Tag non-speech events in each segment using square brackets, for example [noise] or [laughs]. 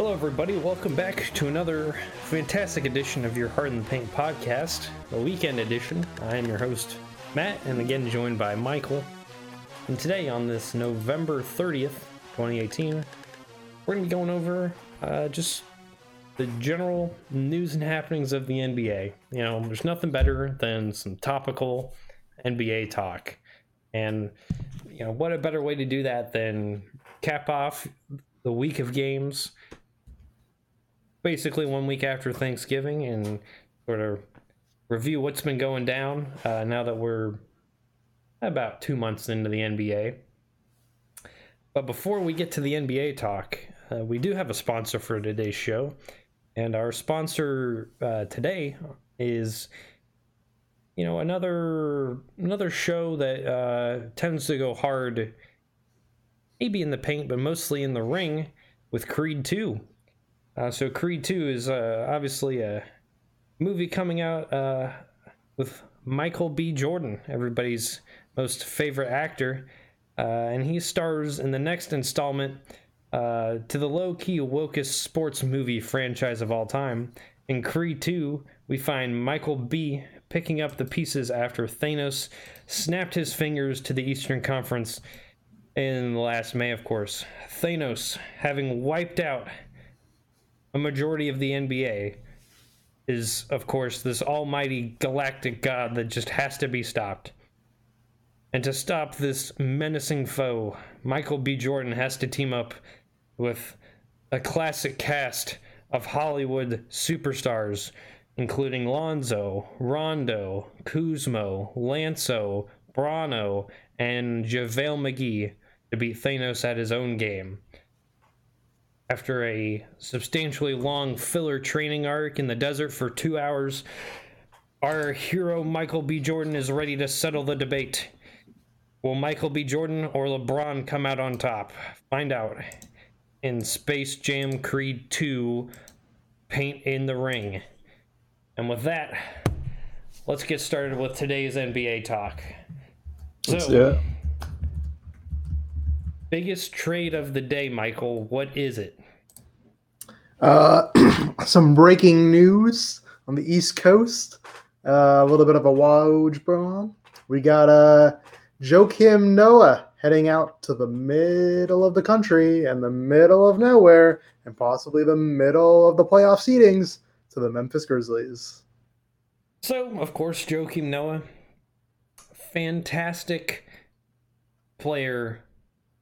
Hello, everybody. Welcome back to another fantastic edition of your Hard in the Paint podcast, the weekend edition. I am your host, Matt, and again joined by Michael. And today, on this November 30th, 2018, we're going to be going over uh, just the general news and happenings of the NBA. You know, there's nothing better than some topical NBA talk. And, you know, what a better way to do that than cap off the week of games basically one week after Thanksgiving and sort of review what's been going down uh, now that we're about two months into the NBA. But before we get to the NBA talk, uh, we do have a sponsor for today's show. And our sponsor uh, today is, you know, another another show that uh, tends to go hard, maybe in the paint, but mostly in the ring with Creed 2. Uh, so Creed 2 is uh, obviously a movie coming out uh, with Michael B. Jordan, everybody's most favorite actor, uh, and he stars in the next installment uh, to the low-key wokest sports movie franchise of all time. In Creed 2, we find Michael B. picking up the pieces after Thanos snapped his fingers to the Eastern Conference in last May, of course. Thanos, having wiped out a majority of the NBA is, of course, this almighty galactic god that just has to be stopped. And to stop this menacing foe, Michael B. Jordan has to team up with a classic cast of Hollywood superstars, including Lonzo, Rondo, Kuzmo, Lanso, Brano, and JaVale McGee to beat Thanos at his own game. After a substantially long filler training arc in the desert for two hours, our hero Michael B. Jordan is ready to settle the debate. Will Michael B. Jordan or LeBron come out on top? Find out in Space Jam Creed 2 Paint in the Ring. And with that, let's get started with today's NBA talk. So, biggest trade of the day, Michael, what is it? Uh, [clears throat] some breaking news on the East Coast. Uh, a little bit of a woj, bro. We got uh, Joakim Noah heading out to the middle of the country and the middle of nowhere and possibly the middle of the playoff seedings to the Memphis Grizzlies. So, of course, Joakim Noah, fantastic player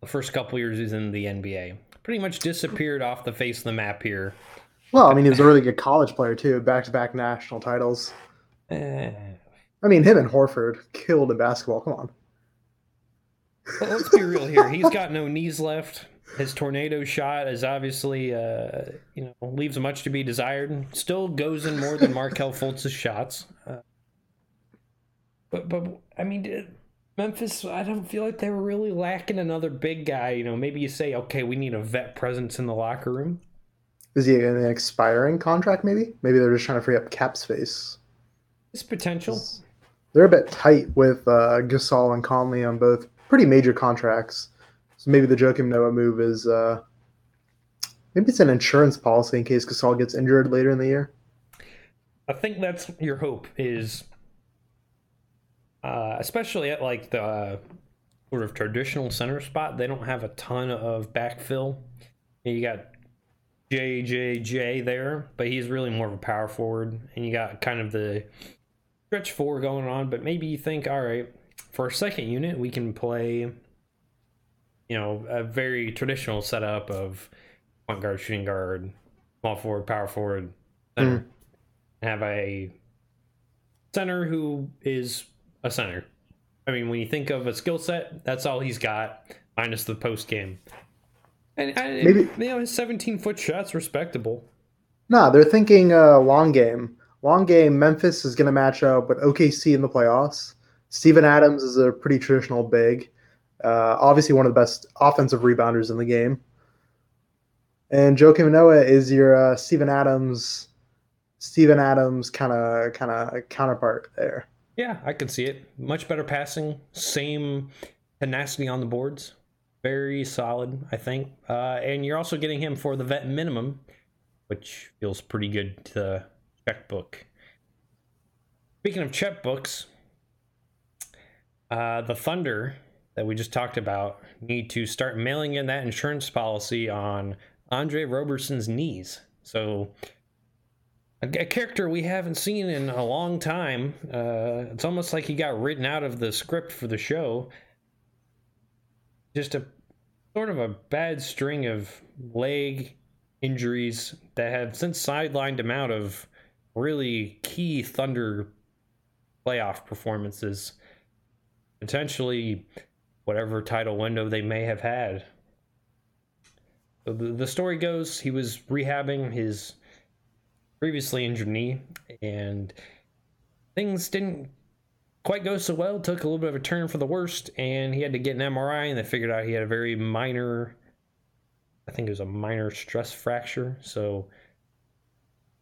the first couple years he's in the NBA pretty much disappeared off the face of the map here. Well, I mean, he was a really good college player too, back-to-back national titles. Eh. I mean, him and Horford killed in basketball. Come on. But let's be real here. He's got [laughs] no knees left. His tornado shot is obviously, uh, you know, leaves much to be desired. Still goes in more than Markelle Fultz's shots. Uh, but, but I mean, Memphis, I don't feel like they were really lacking another big guy. You know, maybe you say, okay, we need a vet presence in the locker room. Is he in an expiring contract? Maybe. Maybe they're just trying to free up cap space. It's potential. They're a bit tight with uh, Gasol and Conley on both pretty major contracts. So maybe the Joakim Noah move is uh, maybe it's an insurance policy in case Gasol gets injured later in the year. I think that's your hope is uh, especially at like the uh, sort of traditional center spot, they don't have a ton of backfill. You got JJJ there, but he's really more of a power forward, and you got kind of the stretch four going on. But maybe you think, all right, for a second unit, we can play, you know, a very traditional setup of point guard, shooting guard, small forward, power forward, center. Mm. Have a center who is a center. I mean, when you think of a skill set, that's all he's got, minus the post game. And I, maybe you know his 17 foot shots respectable. Nah, they're thinking uh, long game. Long game. Memphis is going to match up with OKC in the playoffs. Steven Adams is a pretty traditional big. Uh, obviously, one of the best offensive rebounders in the game. And Joakim Noah is your uh, Steven Adams, Steven Adams kind of kind of counterpart there. Yeah, I can see it. Much better passing, same tenacity on the boards. very solid, I think. Uh, and you're also getting him for the vet minimum, which feels pretty good to the checkbook. Speaking of checkbooks, uh, the Thunder that we just talked about need to start mailing in that insurance policy on Andre Roberson's knees. So, a, character we haven't seen in a long time. Uh, it's almost like he got written out of the script for the show. Just a sort of a bad string of leg injuries that have since sidelined him out of really key Thunder playoff performances. Potentially whatever title window they may have had. So the, the story goes he was rehabbing his previously injured knee, and things didn't quite go so well. Took a little bit of a turn for the worst, and he had to get an MRI, and they figured out he had a very minor, I think it was a minor stress fracture. So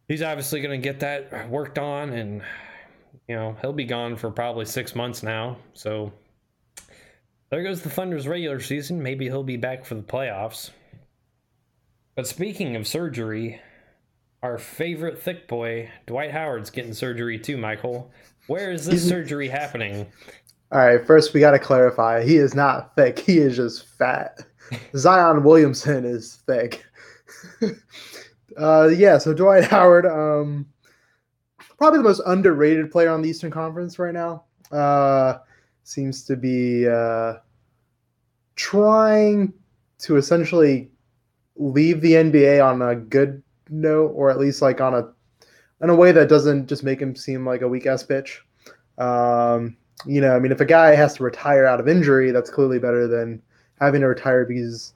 he's obviously going to get that worked on, and you know he'll be gone for probably six months now. So there goes the Thunder's regular season. Maybe he'll be back for the playoffs. But speaking of surgery, our favorite thick boy, Dwight Howard's getting surgery too, Michael. Where is this surgery happening? All right, first we got to clarify. He is not thick. He is just fat. Zion Williamson is thick. [laughs] uh, yeah, so Dwight Howard, um, probably the most underrated player on the Eastern Conference right now. Uh, seems to be uh, trying to essentially leave the NBA on a good note, or at least like on a in a way that doesn't just make him seem like a weak ass bitch. Um, you know, I mean, if a guy has to retire out of injury, that's clearly better than having to retire because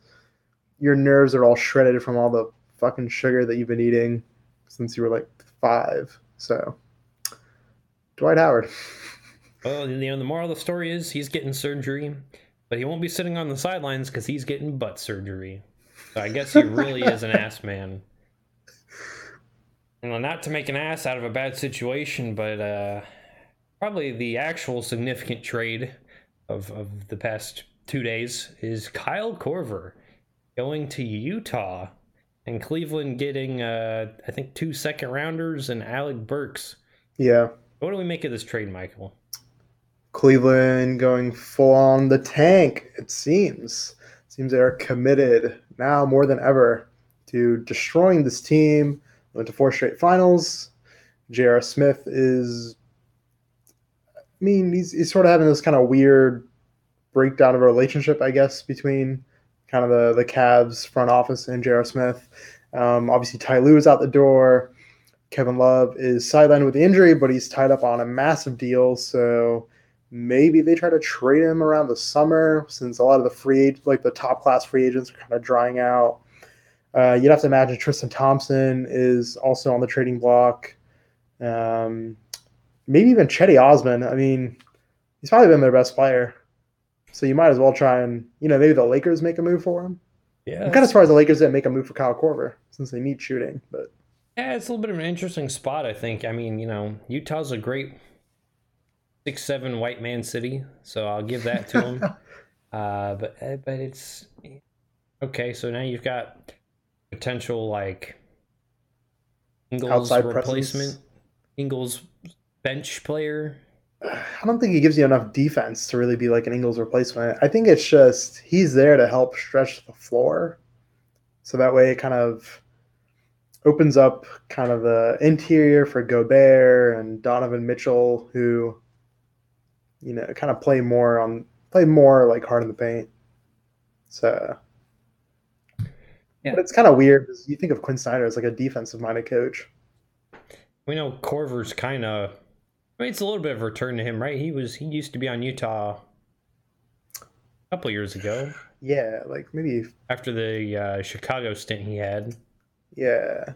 your nerves are all shredded from all the fucking sugar that you've been eating since you were like five. So, Dwight Howard. [laughs] Well, you know, the moral of the story is he's getting surgery, but he won't be sitting on the sidelines because he's getting butt surgery. So I guess he really is an ass man. Well, not to make an ass out of a bad situation, but uh, probably the actual significant trade of, of the past two days is Kyle Korver going to Utah and Cleveland getting, uh, I think, two second rounders and Alec Burks. Yeah. What do we make of this trade, Michael? Cleveland going full on the tank, it seems. seems they are committed now more than ever to destroying this team. Went to four straight finals. J.R. Smith is, I mean, he's, he's sort of having this kind of weird breakdown of a relationship, I guess, between kind of the, the Cavs front office and J.R. Smith. Um, obviously, Ty Lue is out the door. Kevin Love is sidelined with the injury, but he's tied up on a massive deal. So maybe they try to trade him around the summer since a lot of the free like the top class free agents are kind of drying out. Uh, you'd have to imagine Tristan Thompson is also on the trading block. Um, maybe even Cedi Osman. I mean, he's probably been their best player. So you might as well try and, you know, maybe the Lakers make a move for him. Yeah. I'm kind of surprised the Lakers didn't make a move for Kyle Korver since they need shooting. But yeah, it's a little bit of an interesting spot, I think. I mean, you know, Utah's a great six seven white man city, so I'll give that to him. [laughs] uh, but eh, but it's okay. So now you've got potential like Ingles Outside replacement, presence. Ingles bench player. I don't think he gives you enough defense to really be like an Ingles replacement. I think it's just he's there to help stretch the floor, so that way it kind of opens up kind of the interior for Gobert and Donovan Mitchell, who you know, kind of play more on play more like hard in the paint. So, yeah. but it's kind of weird because you think of Quin Snyder as like a defensive minded coach. We know Korver's kind of. I mean, it's a little bit of a return to him, right? He was he used to be on Utah a couple years ago. [sighs] Yeah, like maybe after the uh, Chicago stint he had. Yeah.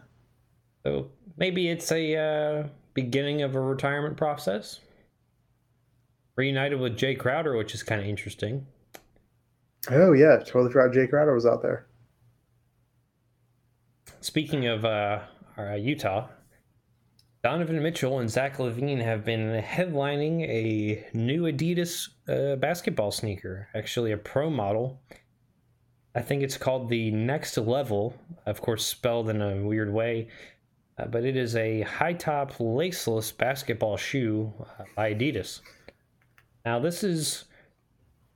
So maybe it's a uh, beginning of a retirement process reunited with Jae Crowder, which is kind of interesting. Oh yeah, totally forgot Jae Crowder was out there. Speaking of uh, uh, Utah, Donovan Mitchell and Zach LaVine have been headlining a new Adidas uh, basketball sneaker, actually a pro model. I think it's called the Next Level, of course, spelled in a weird way. Uh, but it is a high top laceless basketball shoe uh, by Adidas. Now, this is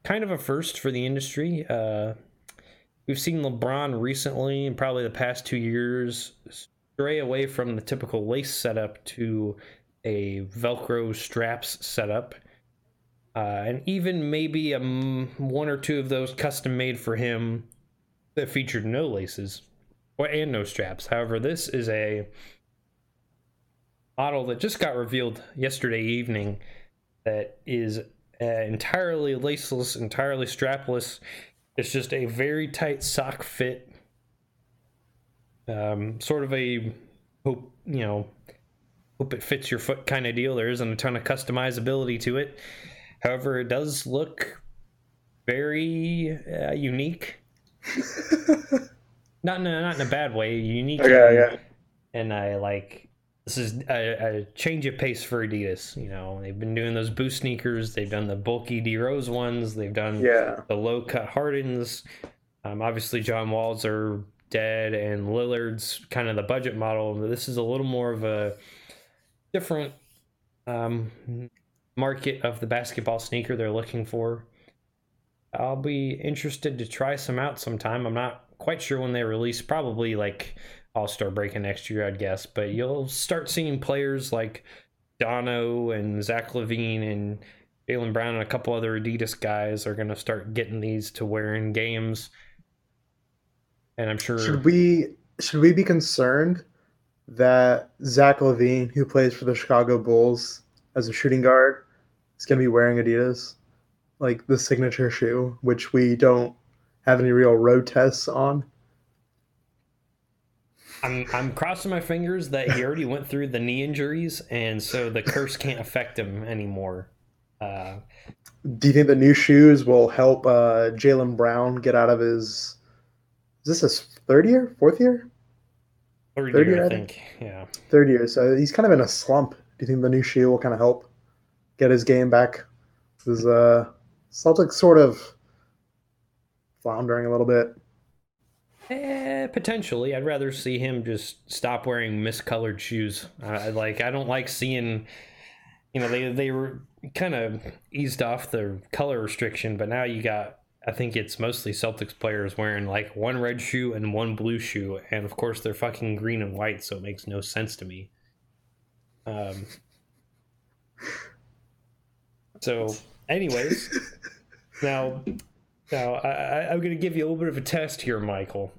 kind of a first for the industry. Uh, we've seen LeBron recently, in probably the past two years, stray away from the typical lace setup to a Velcro straps setup. Uh, and even maybe um, one or two of those custom made for him that featured no laces or and no straps. However, this is a model that just got revealed yesterday evening that is uh, entirely laceless, entirely strapless. It's just a very tight sock fit, um, sort of a hope you know hope it fits your foot kind of deal. There isn't a ton of customizability to it. However, it does look very uh, unique. [laughs] not in a, not in a bad way. Unique. Okay, and, and I like this is a, a, change of pace for Adidas. You know, they've been doing those boost sneakers. They've done the bulky D Rose ones. They've done yeah. the low cut Hardens. Um, obviously, John Walls are dead, and Lillard's kind of the budget model. This is a little more of a different um, market of the basketball sneaker they're looking for. I'll be interested to try some out sometime. I'm not quite sure when they release. Probably like All Star break next year, I'd guess. But you'll start seeing players like Dono and Zach LaVine and Jaylen Brown and a couple other Adidas guys are going to start getting these to wear in games. And I'm sure. Should we should we be concerned that Zach LaVine, who plays for the Chicago Bulls as a shooting guard, is going to be wearing Adidas, like the signature shoe, which we don't have any real road tests on. I'm I'm crossing my fingers that he already went through the knee injuries, and so the curse can't affect him anymore. Uh, Do you think the new shoes will help uh, Jaylen Brown get out of his? Is this his third year, fourth year? Third, third year, year, I think. think. Yeah. Third year. So he's kind of in a slump. Do you think the new shoe will kind of help get his game back? Because uh, Celtics sort of floundering a little bit. Eh, potentially. I'd rather see him just stop wearing miscolored shoes. Uh, like I don't like seeing, you know, they they were kind of eased off the color restriction, but now you got. I think it's mostly Celtics players wearing like one red shoe and one blue shoe, and of course they're fucking green and white, so it makes no sense to me. Um. So, anyways, [laughs] now now, I, am going to give you a little bit of a test here, Michael.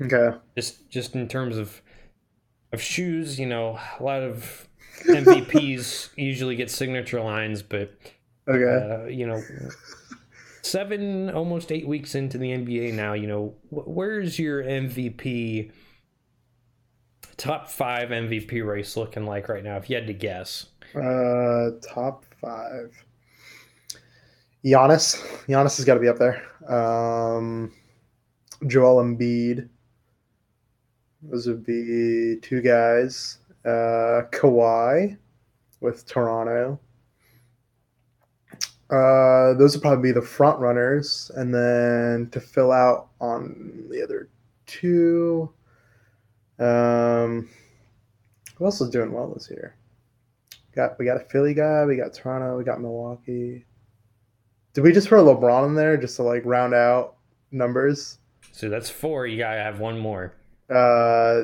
Okay. Just just in terms of of shoes, you know, a lot of MVPs [laughs] usually get signature lines, but okay, uh, you know, seven almost eight weeks into the NBA now, you know, where's your MVP top five MVP race looking like right now? If you had to guess, uh, top five. Giannis. Giannis has got to be up there. Um, Joel Embiid. Those would be two guys. Uh, Kawhi with Toronto. Uh, those would probably be the front runners, and then to fill out on the other two. Um, who else is doing well this year? Got we got a Philly guy, we got Toronto, we got Milwaukee. Did we just throw LeBron in there just to like round out numbers? So that's four. You gotta have one more. Uh,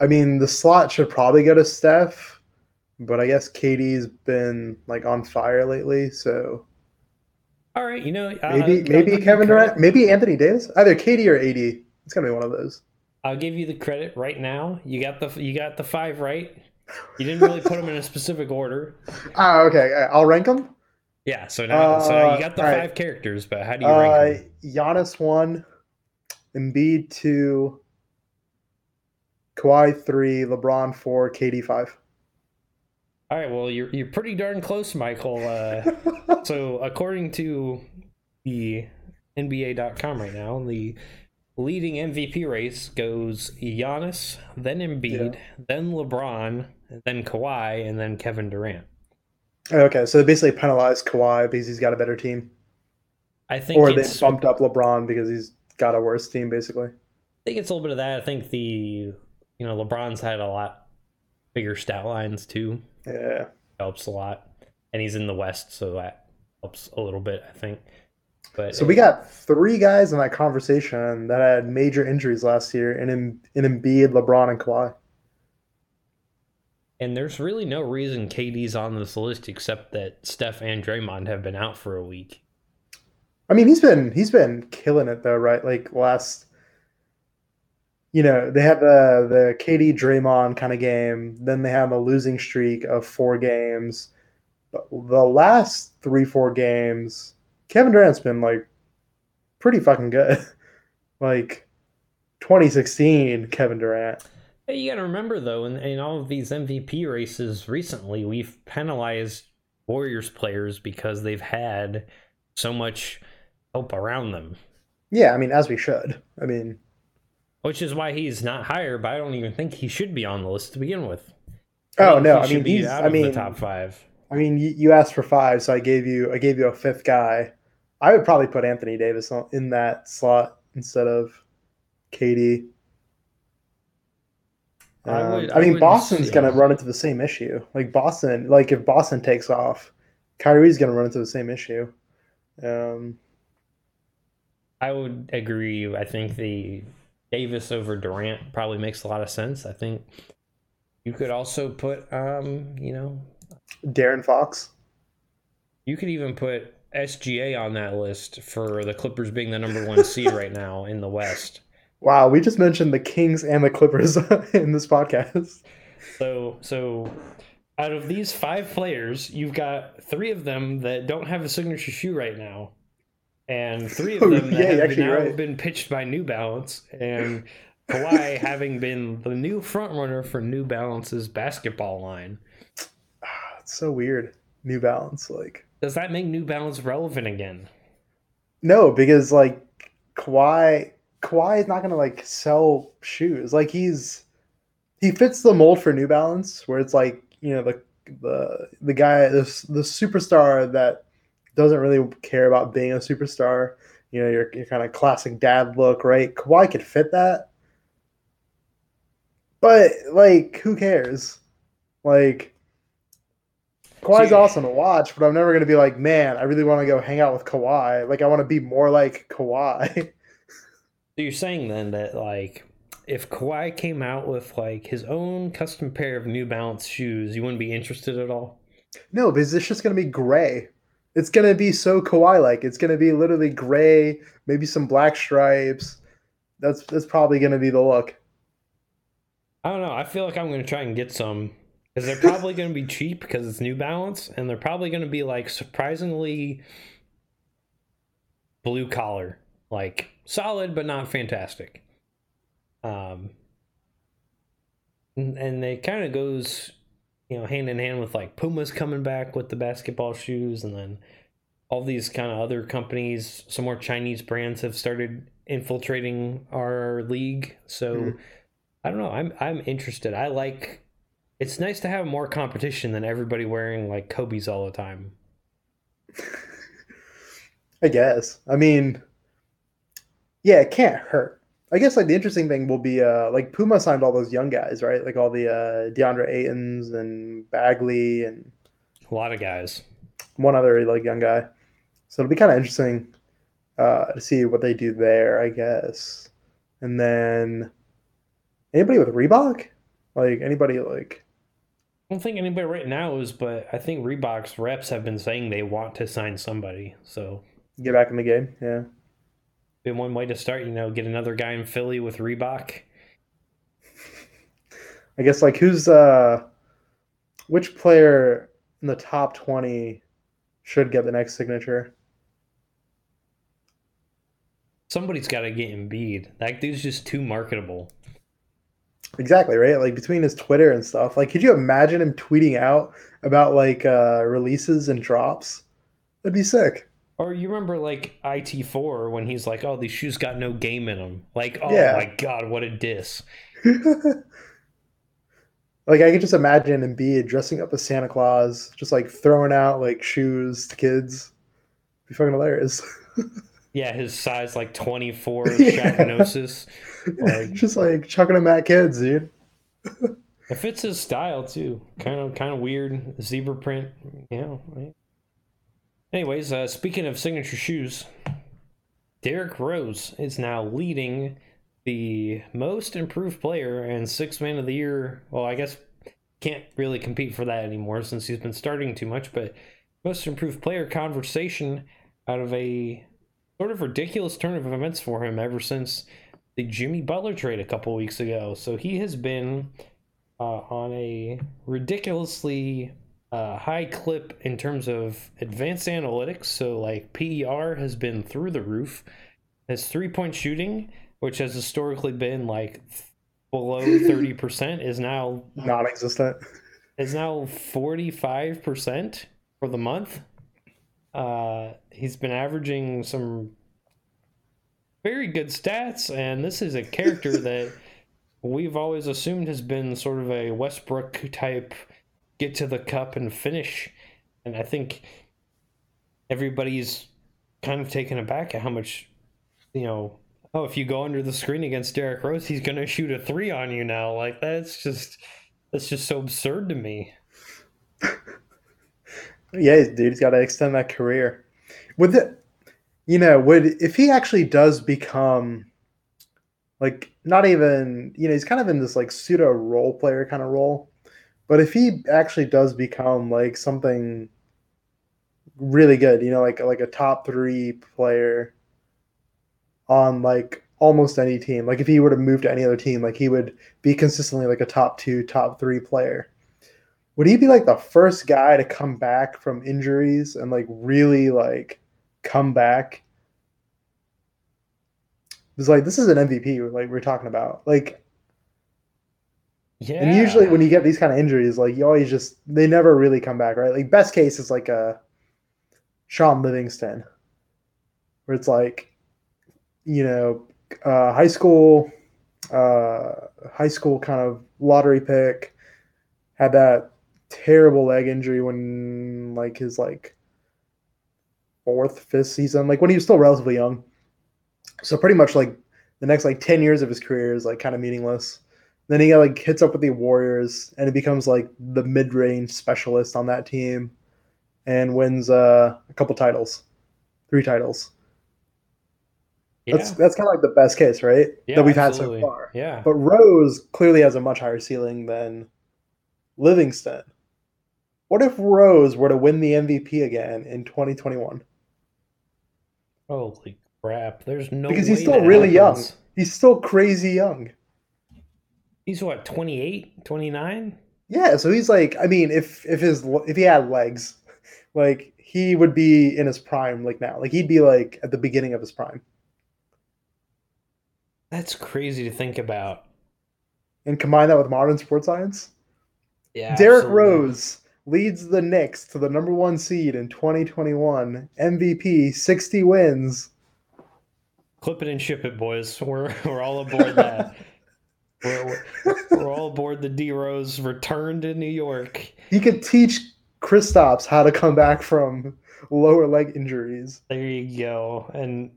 I mean, the slot should probably go to Steph, but I guess Katie's been like on fire lately. So, all right, you know, uh, maybe maybe Kevin Durant, maybe Anthony Davis, either Katie or AD. It's gonna be one of those. I'll give you the credit right now. You got the you got the five right. You didn't really put them in a specific order. [laughs] Ah, okay. I'll rank them. Yeah, so now uh, so you got the five right. characters, but how do you uh, rank them? Giannis one, Embiid two, Kawhi three, LeBron four, KD five. All right, well you're you're pretty darn close, Michael. Uh, [laughs] so according to the NBA.com right now, the leading MVP race goes Giannis, then Embiid, yeah. then LeBron, then Kawhi, and then Kevin Durant. Okay, so they basically penalized Kawhi because he's got a better team. I think or they bumped up LeBron because he's got a worse team, basically. I think it's a little bit of that. I think the you know LeBron's had a lot bigger stat lines too. Yeah. Helps a lot, and he's in the West, so that helps a little bit. I think. But So we got three guys in that conversation that had major injuries last year, and in in Embiid, LeBron, and Kawhi. and there's really no reason KD's on this list except that Steph and Draymond have been out for a week. I mean, he's been he's been killing it though, right? Like last, you know, they had the the KD Draymond kind of game. Then they had a losing streak of four games. But the last three four games, Kevin Durant's been like pretty fucking good. [laughs] like 2016 Kevin Durant. Hey, you got to remember though, in, in all of these MVP races recently, we've penalized Warriors players because they've had so much help around them, Yeah, I mean, as we should. I mean, which is why he's not higher. But I don't even think he should be on the list to begin with. oh no, he I mean, be he's. out I of mean, the top five. I mean, you, you asked for five, so I gave you I gave you a fifth guy. I would probably put Anthony Davis in that slot instead of KD. I Um, would- I, I mean, would- Boston's going to run into the same issue. Like Boston, like if Boston takes off, Kyrie's going to run into the same issue. Um, I would agree. I think the Davis over Durant probably makes a lot of sense. I think you could also put, um, you know, De'Aaron Fox. You could even put SGA on that list for the Clippers being the number one seed [laughs] right now in the West. Wow, we just mentioned the Kings and the Clippers [laughs] in this podcast. So, so out of these five players, you've got three of them that don't have a signature shoe right now, and [laughs] three of Oh, them that yeah, have been, now right. been pitched by New Balance, and Kawhi [laughs] having been the new front runner for New Balance's basketball line. Ah, it's so weird. New Balance, like Does that make New Balance relevant again? No, because like Kawhi, Kawhi is not gonna like sell shoes. Like he's he fits the mold for New Balance, where it's like you know the the the guy the the superstar that doesn't really care about being a superstar. You know, your your kind of classic dad look, right? Kawhi could fit that, but like, who cares? Like. Kawhi's awesome to watch, but I'm never gonna be like, man, I really want to go hang out with Kawhi. Like, I want to be more like Kawhi. So you're saying then that like if Kawhi came out with like his own custom pair of New Balance shoes, you wouldn't be interested at all? no, because it's just gonna be gray. It's gonna be so Kawhi-like. It's gonna be literally gray, maybe some black stripes. That's that's probably gonna be the look. I don't know. I feel like I'm going to try and get some because they're probably going to be cheap because it's New Balance, and they're probably going to be like surprisingly blue collar, like solid but not fantastic. Um, and, and it kind of goes, you know, hand in hand with like Puma's coming back with the basketball shoes, and then all these kind of other companies, some more Chinese brands have started infiltrating our league. So Mhm. I don't know. I'm I'm interested. I like. It's nice to have more competition than everybody wearing like Kobe's all the time. [laughs] I guess. I mean, yeah, it can't hurt. I guess like the interesting thing will be uh like Puma signed all those young guys, right? Like all the uh DeAndre Aytons and Bagley and A lot of guys. one other like young guy. So it'll be kind of interesting uh, to see what they do there, I guess. And then anybody with Reebok, like anybody like I don't think anybody right now is, but I think Reebok's reps have been saying they want to sign somebody. So get back in the game. Yeah, been one way to start. You know, get another guy in Philly with Reebok. [laughs] I guess like who's uh, which player in the top twenty should get the next signature? Somebody's got to get Embiid. That dude's just too marketable. Exactly right. Like between his Twitter and stuff. Like, could you imagine him tweeting out about like uh, releases and drops? That'd be sick. Or you remember like IT4 when he's like, "Oh, these shoes got no game in them." Like, oh Yeah. my god, what a diss! [laughs] like I can just imagine Embiid dressing up as Santa Claus, just like throwing out like shoes to kids. Be fucking hilarious. [laughs] Yeah, his size like 24 [laughs] diagnosis. Like, just like chucking him at kids, dude. it fits his style too. Kind of kind of weird zebra print, you know. Right? Anyways, uh, speaking of signature shoes, Derrick Rose is now leading the most improved player and sixth man of the year. Well, I guess can't really compete for that anymore since he's been starting too much, but most improved player conversation out of a sort of ridiculous turn of events for him ever since the Jimmy Butler trade a couple weeks ago. So he has been uh, on a ridiculously uh, high clip in terms of advanced analytics. So, like, PER has been through the roof. His three point shooting, which has historically been like below [laughs] 30%, is now non existent. Is now 45% for the month. Uh, he's been averaging some very good stats, and this is a character [laughs] that we've always assumed has been sort of a Westbrook type get to the cup and finish. And I think everybody's kind of taken aback at how much, you know, oh, if you go under the screen against Derrick Rose, he's going to shoot a three on you now. Like, that's just, that's just so absurd to me. [laughs] yeah, dude, he's got to extend that career. With it, you know, would if he actually does become like not even you know he's kind of in this like pseudo role player kind of role but if he actually does become like something really good, you know, like like a top three player on like almost any team, like if he were to move to any other team, like he would be consistently like a top two, top three player. Would he be like the first guy to come back from injuries and like really like come back? It's like this is an MVP, like we're talking about. Like yeah. And usually when you get these kind of injuries, like you always just they never really come back, right? Like best case is like a Shaun Livingston, where it's like, you know, uh, high school, uh, high school kind of lottery pick, had that terrible leg injury when like his like fourth, fifth season, like when he was still relatively young. So pretty much like the next like ten years of his career is like kind of meaningless then he like hits up with the Warriors and it becomes like the mid range specialist on that team and wins uh, a couple titles, three titles. Yeah. That's that's kind of like the best case, right? Yeah, that we've absolutely. had so far. Yeah. But Rose clearly has a much higher ceiling than Livingston. What if Rose were to win the MVP again in 2021? Holy crap! There's no because he's still really happens. young. He's still crazy young. He's what, 28, 29? Yeah, so he's like, I mean, if if his if he had legs, like he would be in his prime like now. Like he'd be like at the beginning of his prime. That's crazy to think about. And combine that with modern sports science. Yeah. Derrick Rose leads the Knicks to the number one seed in 2021. MVP, 60 wins. Clip it and ship it, boys. We're [laughs] we're all aboard that. [laughs] We're, we're, all aboard the D Rose return to New York. He could teach Kristaps how to come back from lower leg injuries. There you go. And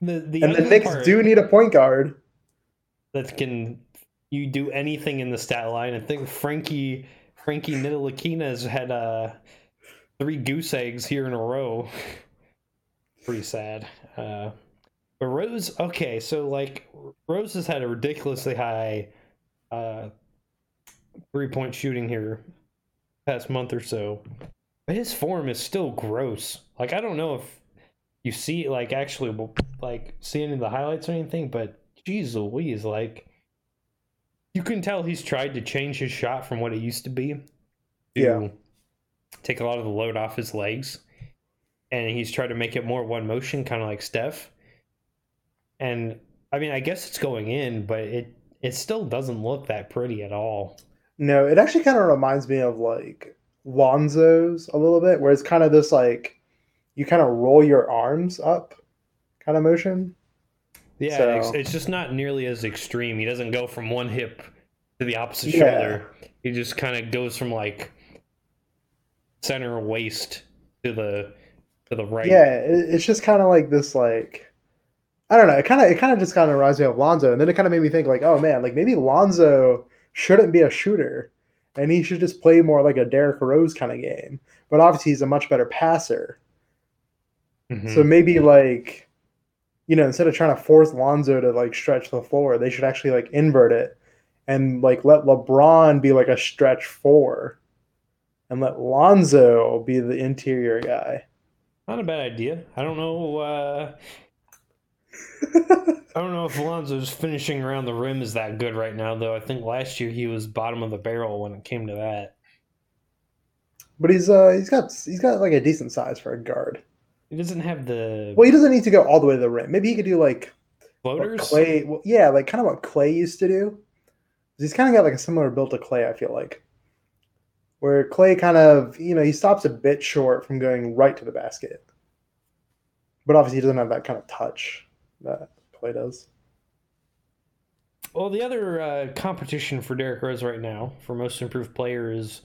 the the and the Knicks do need a point guard that can you do anything in the stat line. I think Frankie Frankie Ntilikina has had uh, three goose eggs here in a row. [laughs] Pretty sad. Uh, but Rose, okay, so like Rose has had a ridiculously high uh, three point shooting here past month or so. But his form is still gross. Like I don't know if you see like actually like see any of the highlights or anything, but geez Louise, like you can tell he's tried to change his shot from what it used to be. To yeah. Take a lot of the load off his legs. And he's tried to make it more one motion, kind of like Steph and I mean, I guess it's going in, but it it still doesn't look that pretty at all. No, it actually kind of reminds me of like Lonzo's a little bit, where it's kind of this like you kind of roll your arms up kind of motion. Yeah, so, it's, it's, just not nearly as extreme. He doesn't go from one hip to the opposite yeah. shoulder. He just kind of goes from like center waist to the to the right. Yeah, it, it's just kind of like this, like I don't know. It kind of it kind of just kind of reminds me of Lonzo, and then it kind of made me think, like, oh man, like maybe Lonzo shouldn't be a shooter, and he should just play more like a Derrick Rose kind of game. But obviously, he's a much better passer. Mhm. So maybe like, you know, instead of trying to force Lonzo to like stretch the floor, they should actually like invert it and like let LeBron be like a stretch four, and let Lonzo be the interior guy. Not a bad idea. I don't know. Uh, I don't know if Alonzo's finishing around the rim is that good right now, though. I think last year he was bottom of the barrel when it came to that. But he's uh he's got he's got like a decent size for a guard. He doesn't have the Well, he doesn't need to go all the way to the rim. Maybe he could do like floaters. Clay. Well, yeah, like kind of what Clay used to do. He's kind of got like a similar build to Clay. I feel like, where Clay kind of you know he stops a bit short from going right to the basket, but obviously he doesn't have that kind of touch that Clay does. Well, the other uh, competition for Derrick Rose right now for most improved player is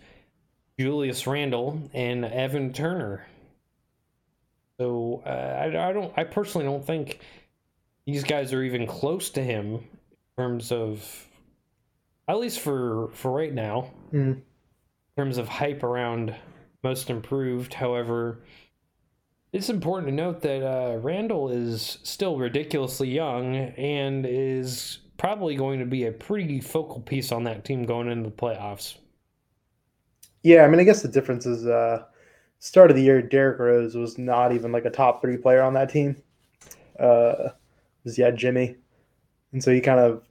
Julius Randle and Evan Turner. So uh, I, I don't. I personally don't think these guys are even close to him in terms of, at least for for right now, Hmm. in terms of hype around most improved. However, it's important to note that uh, Randle is still ridiculously young and is probably going to be a pretty focal piece on that team going into the playoffs. Yeah, I mean, I guess the difference is uh, start of the year, Derrick Rose was not even like a top three player on that team. Uh, he had Jimmy, and so he kind of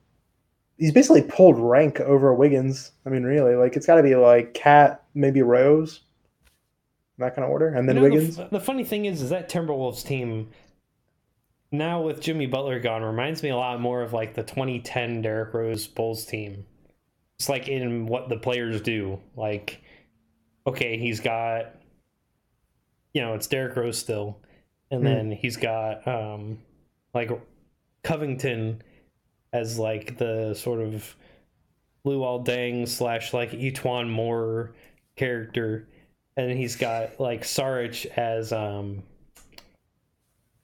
he's basically pulled rank over Wiggins. I mean, really, like it's got to be like Cat, maybe Rose, in that kind of order, and then You know, the Wiggins. f- The, funny thing is, is that Timberwolves team now with Jimmy Butler gone reminds me a lot more of like the 2010 Derrick Rose Bulls team. It's like in what the players do. Like, okay, he's got, you know, it's Derrick Rose still, and Hmm. then he's got um, like Covington as like the sort of Luol Deng slash like E'Twaun Moore character, and he's got like Saric as um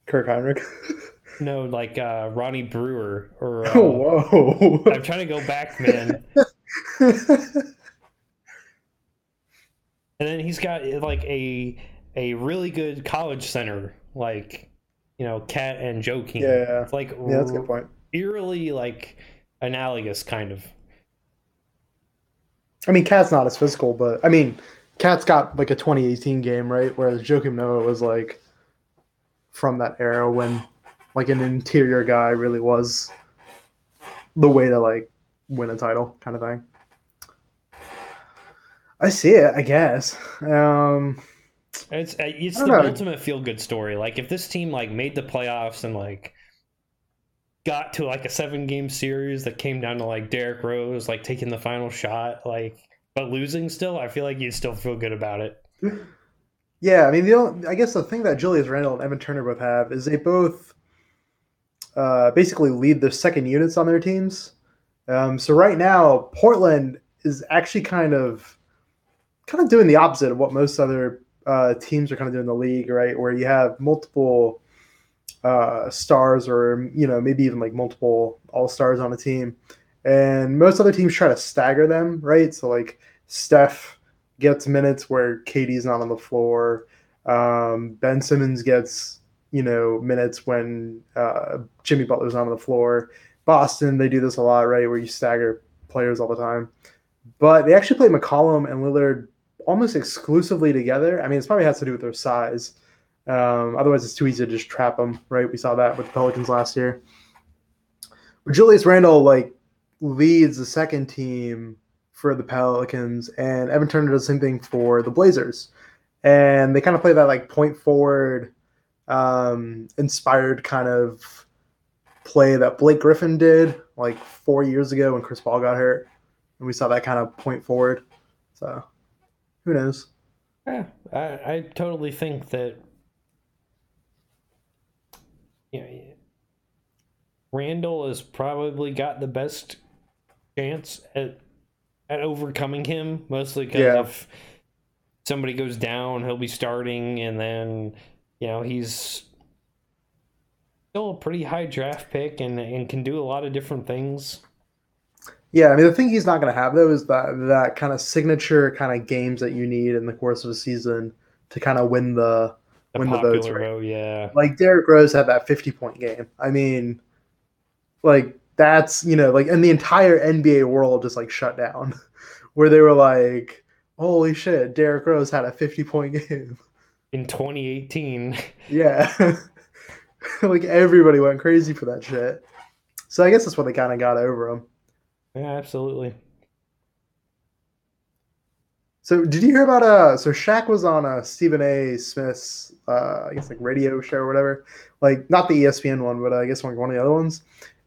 Kirk Hinrich. [laughs] no like uh Ronnie Brewer or [laughs] uh, oh, whoa. I'm trying to go back, man. [laughs] And then he's got like a a really good college center, like you know, Cat and Joakim. Yeah. It's like yeah, that's a good point. eerily like analogous kind of. I mean, Cat's not as physical, but I mean, Cat's got like a 2018 game, right? Whereas Joakim Noah was like from that era when like an interior guy really was the way to like win a title kind of thing. I see it, I guess. Um, It's uh, it's the know. ultimate feel good story. Like if this team like made the playoffs and like got to like a seven game series that came down to like Derrick Rose like taking the final shot, like but losing still, I feel like you'd still feel good about it. Yeah, I mean, the only, I guess the thing that Julius Randle and Evan Turner both have is they both uh, basically lead the second units on their teams. Um, so right now, Portland is actually kind of kind of doing the opposite of what most other uh, teams are kind of doing in the league, right? Where you have multiple uh, stars, or you know, maybe even like multiple all stars on a team, and most other teams try to stagger them, right? So like Steph gets minutes where Katie's not on the floor. Um, ben Simmons gets you know minutes when uh, Jimmy Butler's not on the floor. Boston, they do this a lot, right? Where you stagger players all the time. But they actually play McCollum and Lillard almost exclusively together. I mean, it probably has to do with their size. Um, otherwise, it's too easy to just trap them, right? We saw that with the Pelicans last year. But Julius Randle like leads the second team for the Pelicans, and Evan Turner does the same thing for the Blazers. And they kind of play that like point forward, um, inspired kind of play that Blake Griffin did like four years ago when Chris Paul got hurt, and we saw that kind of point forward. So, who knows? Yeah, I, I totally think that you know, Randle has probably got the best chance at at overcoming him, mostly because Yeah. if somebody goes down, he'll be starting, and then you know, he's still a pretty high draft pick and, and can do a lot of different things. Yeah, I mean the thing he's not going to have though is that that kind of signature kind of games that you need in the course of a season to kind of win the, The win the votes. Right? vote, yeah. Like Derrick Rose had that 50 point game. I mean, like that's you know like and the entire NBA world just like shut down, [laughs] where they were like, holy shit, Derrick Rose had a 50 point game. In 2018. Yeah. [laughs] like everybody went crazy for that shit. So I guess that's what they kind of got over him. Yeah, absolutely. So did you hear about uh so Shaq was on uh Stephen A. Smith's uh I guess like radio show or whatever. Like not the ESPN one, but I guess one of the other ones.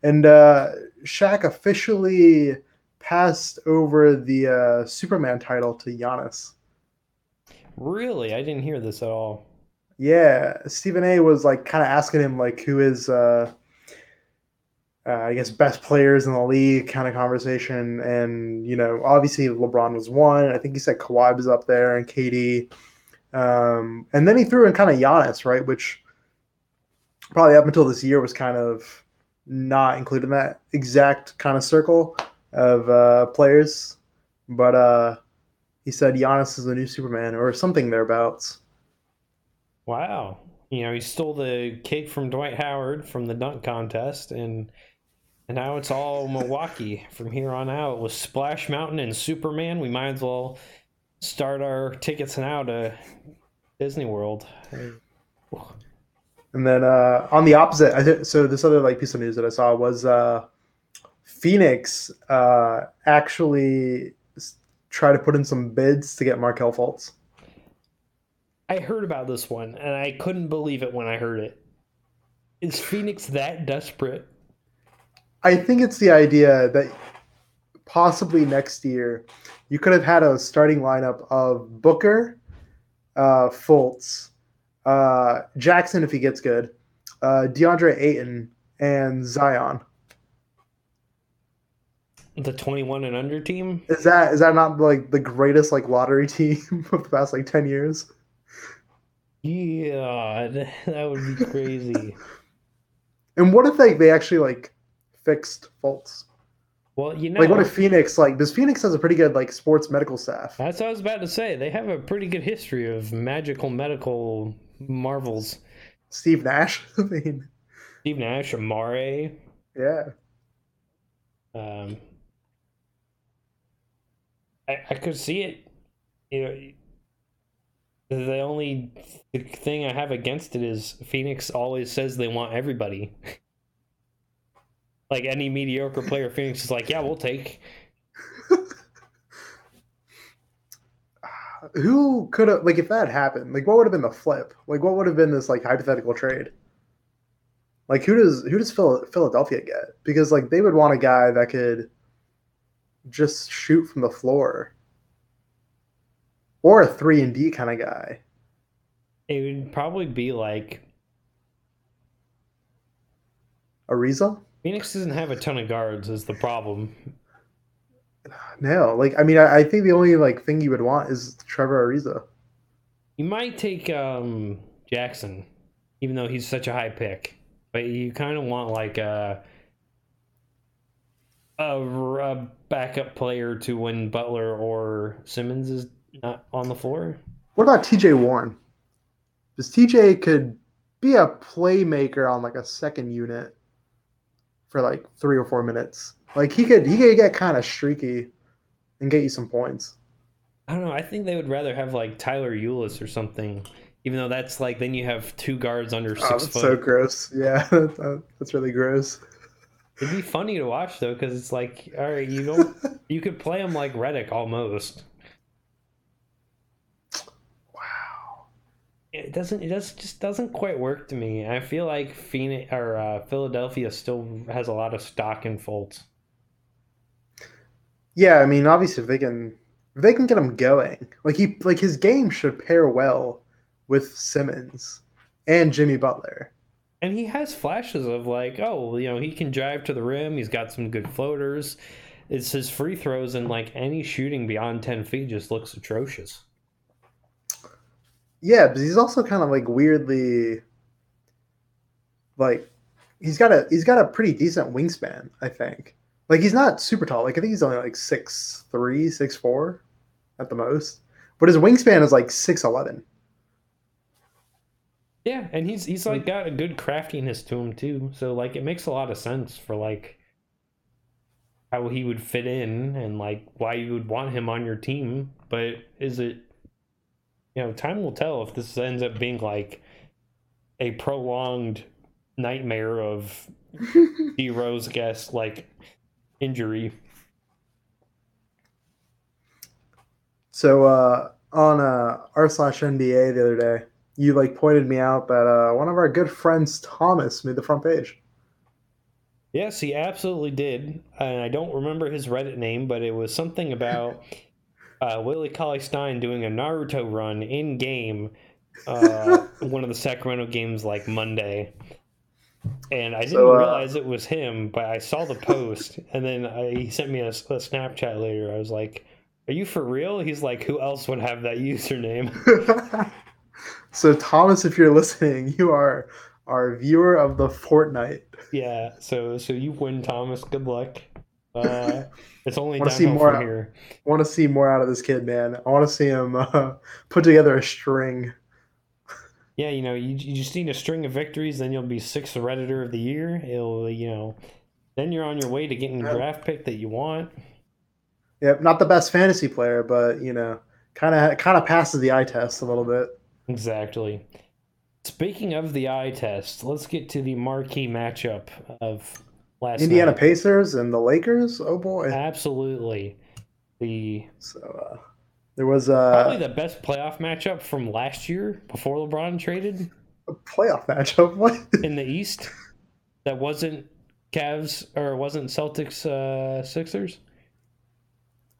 And uh Shaq officially passed over the uh Superman title to Giannis. Really? I didn't hear this at all. Yeah, Stephen A. was like kind of asking him like who is uh, uh I guess best players in the league kind of conversation, and you know obviously LeBron was one. I think he said Kawhi was up there and KD, um, and then he threw in kind of Giannis, right? Which probably up until this year was kind of not included in that exact kind of circle of uh, players, but uh, he said Giannis is the new Superman or something thereabouts. Wow. You know, he stole the cake from Dwight Howard from the dunk contest and and now it's all Milwaukee from here on out with Splash Mountain and Superman. We might as well start our tickets now to Disney World. And then uh, on the opposite, I th- so this other like piece of news that I saw was uh, Phoenix uh, actually s- try to put in some bids to get Markelle Fultz. I heard about this one and I couldn't believe it when I heard it. Is Phoenix that desperate? I think it's the idea that possibly next year you could have had a starting lineup of Booker, uh, Fultz, uh, Jackson if he gets good, uh, DeAndre Ayton, and Zion. The 21 and under team? Is that is that not like the greatest like lottery [laughs] team of the past like ten years? Yeah, [laughs] that would be crazy. [laughs] And what if like they actually like fixed Fultz? well, you know, Like what if Phoenix like because Phoenix has a pretty good like sports medical staff. That's what I was about to say. They have a pretty good history of magical medical marvels. Steve Nash. [laughs] I mean, Steve Nash, Amare. yeah. Um, I, I could see it. You know, the only thing I have against it is Phoenix always says they want everybody. [laughs] like any mediocre player, Phoenix is like, yeah, we'll take. Who could have like if that happened? Like what would have been the flip? Like what would have been this like hypothetical trade? Like who does who does Phil- Philadelphia get? Because like they would want a guy that could just shoot from the floor. Or a three and D kind of guy. It would probably be like Ariza? Phoenix doesn't have a ton of guards, is the problem. No, like I mean, I, I think the only like thing you would want is Trevor Ariza. You might take um, Jackson, even though he's such a high pick, but you kind of want like a, a a backup player to when Butler or Simmons is not on the floor. What about TJ Warren? Because TJ could be a playmaker on like a second unit for like three or four minutes. Like he could he could get kind of streaky and get you some points. I don't know. I think they would rather have like Tyler Ulis or something, even though that's like then you have two guards under six Oh, that's foot. so gross. Yeah, [laughs] that's really gross. It'd be funny to watch though, because it's like, all right, you don't, [laughs] you could play him like Redick almost. Wow. It doesn't. It does just doesn't quite work to me. I feel like Phoenix or uh, Philadelphia still has a lot of stock in Fultz. Yeah, I mean, obviously if they can if they can get him going, like he like his game should pair well with Simmons and Jimmy Butler. And he has flashes of like, oh, you know, he can drive to the rim. He's got some good floaters. It's his free throws and like any shooting beyond ten feet just looks atrocious. Yeah, but he's also kind of like weirdly like he's got a he's got a pretty decent wingspan, I think. Like he's not super tall. Like I think he's only like six three, six four at the most. But his wingspan is like six eleven. Yeah, and he's he's like hmm. got a good craftiness to him too. So like it makes a lot of sense for like how he would fit in and like why you would want him on your team. But is it you know, time will tell if this ends up being like a prolonged nightmare of [laughs] D Rose guess like injury. So uh on uh r slash NBA the other day, you like pointed me out that uh one of our good friends Thomas made the front page. Yes, he absolutely did. And I don't remember his Reddit name, but it was something about [laughs] uh, Willie Cauley Stein doing a Naruto run in game, uh, [laughs] one of the Sacramento games like Monday. And I didn't So, uh, realize it was him, but I saw the post, [laughs] and then I, he sent me a, a Snapchat later. I was like, "Are you for real?" He's like, "Who else would have that [laughs] username?" [laughs] so Thomas, if you're listening, you are our viewer of the fortnight. yeah. So so you win, Thomas. Good luck. Uh, it's only Wanna see more from out- here. I want to see more out of this kid, man. I want to see him uh, put together a string. Yeah, you know, you, you just need a string of victories, then you'll be sixth redditor of the year. It'll, you know, then you're on your way to getting the draft pick that you want. Yep, not the best fantasy player, but you know, kind of kind of passes the eye test a little bit. Exactly. Speaking of the eye test, let's get to the marquee matchup of last Indiana night. Pacers and the Lakers. Oh boy. Absolutely. The So uh, there was probably uh, the best playoff matchup from last year before LeBron traded a playoff matchup. [laughs] What? in the East. That wasn't Cavs or wasn't Celtics uh, Sixers.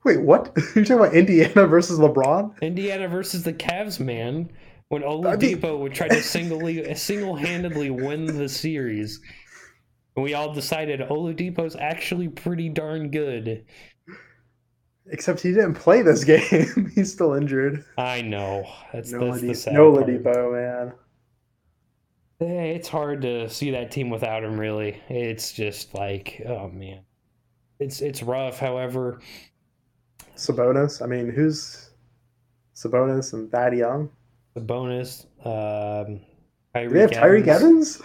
Wait, what? [laughs] You're talking about Indiana versus LeBron? Indiana versus the Cavs, man. When I mean- Oladipo would try to singly, single-handedly win the series, and we all decided Oladipo's actually pretty darn good. Except he didn't play this [laughs] game. He's still injured. I know that's No, that's the Ladi- sad no. Ladipo, man. Eh, It's hard to see that team without him. Really, it's just like, oh man, it's it's rough. However, Sabonis. I mean, who's Sabonis and Thad Young? Sabonis. um, Do they have Tyreke Evans, Evans?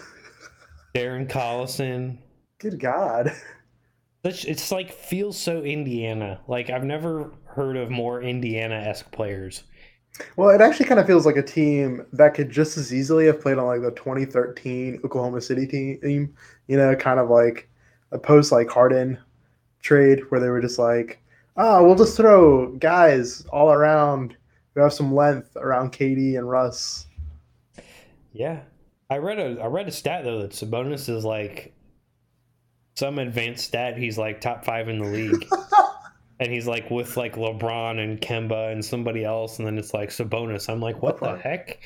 [laughs] Darren Collison. Good God. It's like feels so Indiana. Like I've never heard of more Indiana esque players. Well, it actually kind of feels like a team that could just as easily have played on like the 2013 Oklahoma City team. You know, kind of like a post like Harden trade where they were just like, oh, we'll just throw guys all around who have some length around KD and Russ. Yeah, I read a I read a stat though that Sabonis is like some advanced stat. He's like top five in the league, [laughs] and he's like with like LeBron and Kemba and somebody else, and then it's like Sabonis. I'm like, what the heck?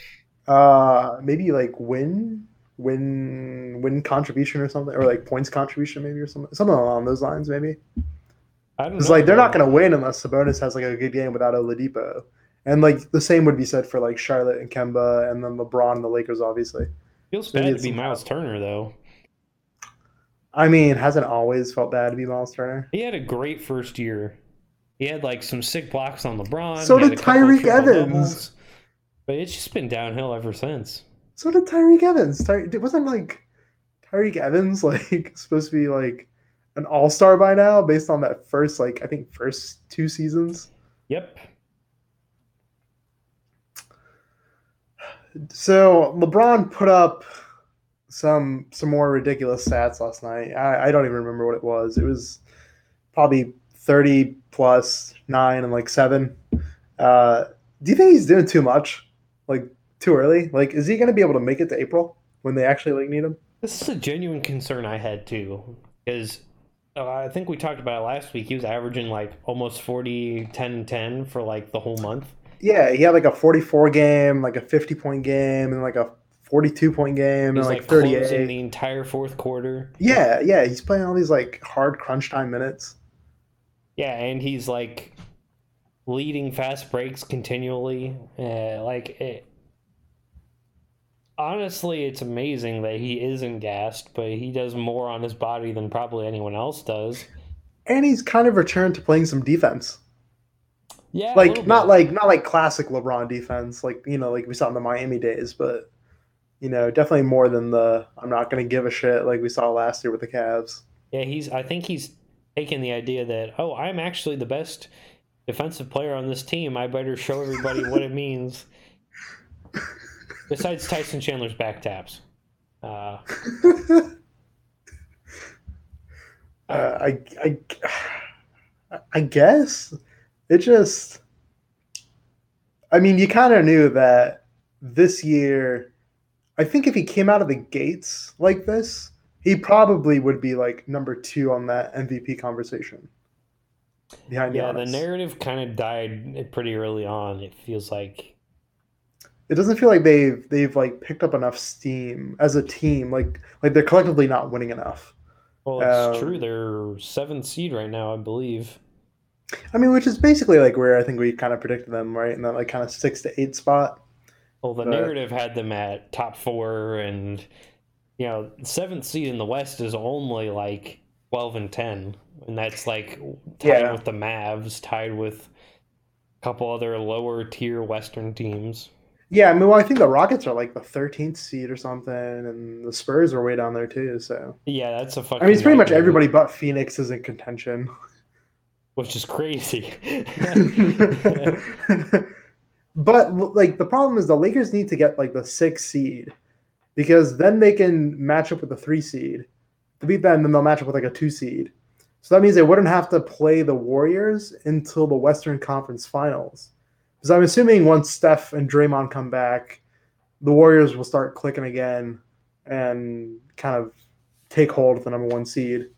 Uh, maybe like win, win, win contribution or something, or like points contribution maybe or something, something along those lines maybe. I don't It's like they're not going to win unless Sabonis has like a good game without Oladipo. And like the same would be said for like Charlotte and Kemba and then LeBron and the Lakers, obviously. Feels maybe bad to be Miles Turner though. I mean, hasn't always felt bad to be Miles Turner. He had a great first year. He had like some sick blocks on LeBron. So did Tyreke Evans. But it's just been downhill ever since. So did Tyreke Evans. Ty- wasn't like Tyreke Evans [laughs] like supposed to be like an all star by now based on that first like I think first two seasons. Yep. So LeBron put up some some more ridiculous stats last night. I, I don't even remember what it was. It was probably thirty plus nine and like seven. Uh, do you think he's doing too much? Like too early? Like is he going to be able to make it to April when they actually like need him? This is a genuine concern I had too, because uh, I think we talked about it last week. He was averaging like almost 40, 10, 10 for like the whole month. Yeah, he had like a forty-four game, like a fifty point game, and like a forty-two point game, He was and like, like closing thirty-eight. the entire fourth quarter. Yeah, yeah, he's playing all these like hard crunch time minutes. Yeah, and he's like leading fast breaks continually. Uh, like it, honestly, it's amazing that he isn't gassed, but he does more on his body than probably anyone else does. And he's kind of returned to playing some defense. Yeah, Like not like not like classic LeBron defense, like you know, like we saw in the Miami days, but you know, definitely more than the I'm not gonna give a shit like we saw last year with the Cavs. Yeah, he's. I think he's taken the idea that oh, I'm actually the best defensive player on this team. I better show everybody what it means. [laughs] Besides Tyson Chandler's back taps. Uh, [laughs] uh, I, I, I guess it just. I mean, you kind of knew that this year. I think if he came out of the gates like this, he probably would be like number two on that MVP conversation. Behind yeah, the narrative kind of died pretty early on. It feels like it doesn't feel like they've they've like picked up enough steam as a team. Like like they're collectively not winning enough. well, it's Um, true. They're seventh seed right now, I believe. I mean, which is basically like where I think we kind of predicted them, right? In that like kind of six to eight spot. Well, the But- narrative had them at top four, and you know, seventh seed in the West is only like twelve and ten, and that's like tied Yeah. with the Mavs, tied with a couple other lower tier Western teams. Yeah, I mean, well, I think the Rockets are like the thirteenth seed or something, and the Spurs are way down there too. So Yeah, that's a fucking. I mean, it's pretty much everybody but Phoenix is in contention. which is crazy. [laughs] [laughs] [laughs] but like the problem is the Lakers need to get like the six seed because then they can match up with the three seed. To beat them, then they'll match up with like a two seed. So that means they wouldn't have to play the Warriors until the Western Conference Finals. Because I'm assuming once Steph and Draymond come back, the Warriors will start clicking again and kind of take hold of the number one seed.